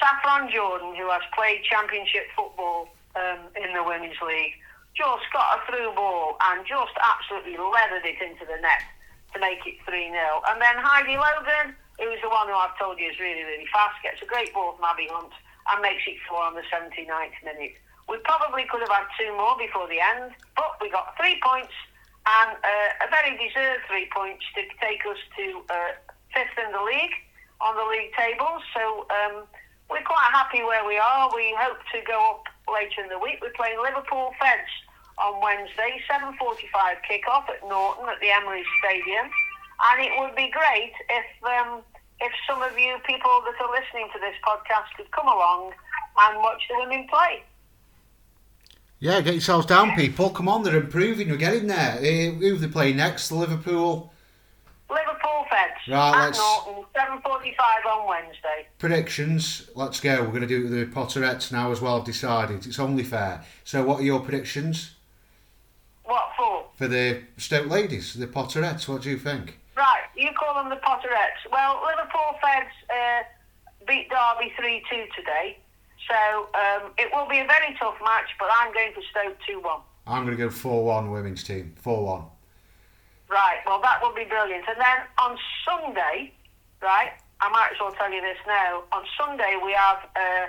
Saffron Jordan, who has played championship football um, in the Women's League, just got a through ball and just absolutely leathered it into the net to make it 3 0. And then Heidi Logan, who's the one who I've told you is really, really fast, gets a great ball from Abby Hunt and makes it 4 on the 79th minute. We probably could have had two more before the end, but we got three points and uh, a very deserved three points to take us to uh, fifth in the league on the league table. So um, we're quite happy where we are. We hope to go up later in the week. We're playing Liverpool Feds on Wednesday, 7.45 kick-off at Norton at the Emirates Stadium. And it would be great if um, if some of you people that are listening to this podcast could come along and watch the women play. Yeah, get yourselves down, people. Come on, they're improving. We're getting there. Uh, who they play next? Liverpool. Liverpool Feds Right, let's- Norton, 7.45 on Wednesday. Predictions. Let's go. We're going to do the Potterettes now as well. I've decided. It's only fair. So, what are your predictions? What for? for the Stoke ladies, the Potterettes. What do you think? Right, you call them the Potterettes. Well, Liverpool Feds uh, beat Derby 3 2 today. So um, it will be a very tough match, but I'm going for Stoke 2 1. I'm going to go 4 1 women's team. 4 1. Right, well, that will be brilliant. And then on Sunday, right, I might as well tell you this now. On Sunday, we have uh,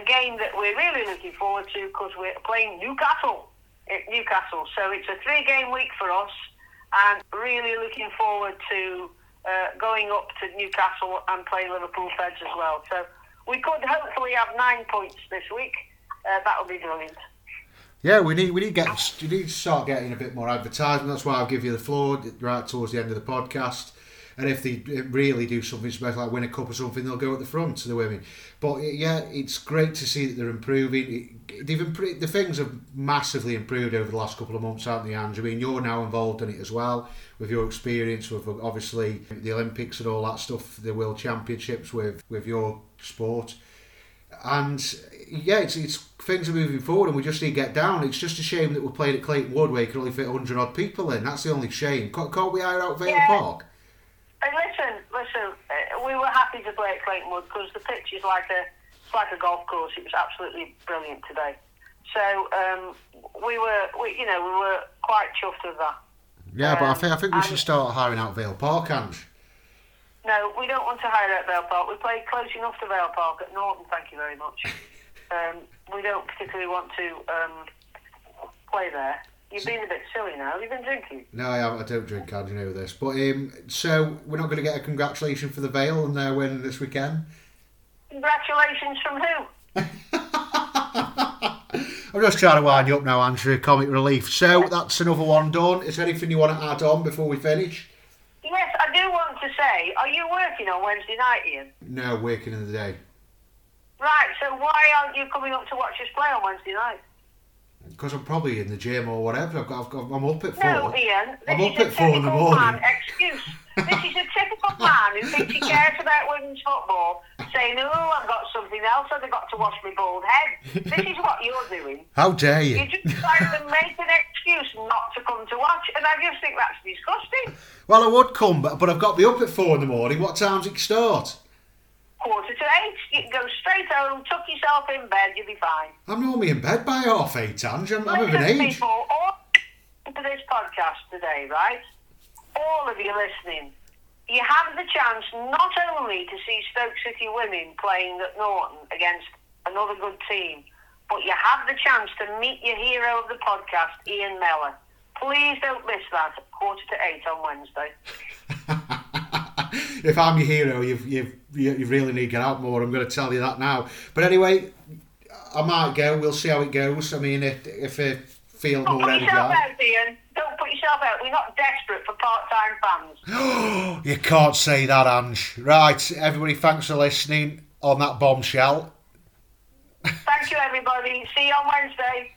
a game that we're really looking forward to because we're playing Newcastle at Newcastle. So it's a three game week for us, and really looking forward to uh, going up to Newcastle and playing Liverpool Feds as well. So we could hopefully have nine points this week. Uh, that would be brilliant. Yeah, we need we need get we need to start getting a bit more advertising. That's why I'll give you the floor right towards the end of the podcast. And if they really do something special, like win a cup or something, they'll go at the front to the women. But yeah, it's great to see that they're improving. They've improved, the things have massively improved over the last couple of months, haven't they, Ange? I mean, you're now involved in it as well with your experience with obviously the Olympics and all that stuff, the World Championships with with your sport. And yeah, it's, it's things are moving forward, and we just need to get down. It's just a shame that we're playing at Clayton Wood where you can only fit hundred odd people in. That's the only shame. Can't, can't we hire out Vale Yeah. Park? And listen, listen, uh, we were happy to play at Clayton Wood because the pitch is like a it's like a golf course. It was absolutely brilliant today. So um, we were, we, you know, we were quite chuffed with that. Yeah, but I Um, think I think we should start hiring out Vale Park. No, we don't want to hire out Vale Park. We play close enough to Vale Park at Norton. Thank you very much. [laughs] Um, we don't particularly want to um, play there. You've been a bit silly now. Have You've been drinking. No, I, haven't- I don't drink, Ange, you know this. But um, so we're not going to get a congratulation for the Vale and their win this weekend. Congratulations from who? I'm just trying to wind you up now, Ange, for a comic relief. So that's another one done. Is there anything you want to add on before we finish? Yes, I do want to say, are you working on Wednesday night, Ian? No, working in the day. Right, so why aren't you coming up to watch us play on Wednesday night? Because I'm probably in the gym or whatever. I've got, I've got, I'm up at four. No, Ian. I'm up at four in the morning. Excuse. This is a typical man who thinks he cares about women's football, saying, "Oh, I've got something else. I've got to wash my bald head." This is what you're doing. How dare you? You just try to make an excuse not to come to watch, and I just think that's disgusting. Well, I would come, but, but I've got to be up at four in the morning. What time's it start? Quarter to eight, you can go straight home, tuck yourself in bed, you'll be fine. I'm normally in bed by half eight, Ange. I'm, I'm of an age. people, all to this podcast today, right? All of you listening, you have the chance not only to see Stoke City women playing at Norton against another good team, but you have the chance to meet your hero of the podcast, Ian Mellor. Please don't miss that at quarter to eight on Wednesday. [laughs] if I'm your hero, you've, you've, you really need to get out more. I'm going to tell you that now. But anyway, I might go. We'll see how it goes. I mean, if, if I feel more energized. Don't put yourself out. We're not desperate for part-time fans. [gasps] You can't say that, Ange. Right, everybody, thanks for listening on that bombshell. Thank you, everybody. See you on Wednesday.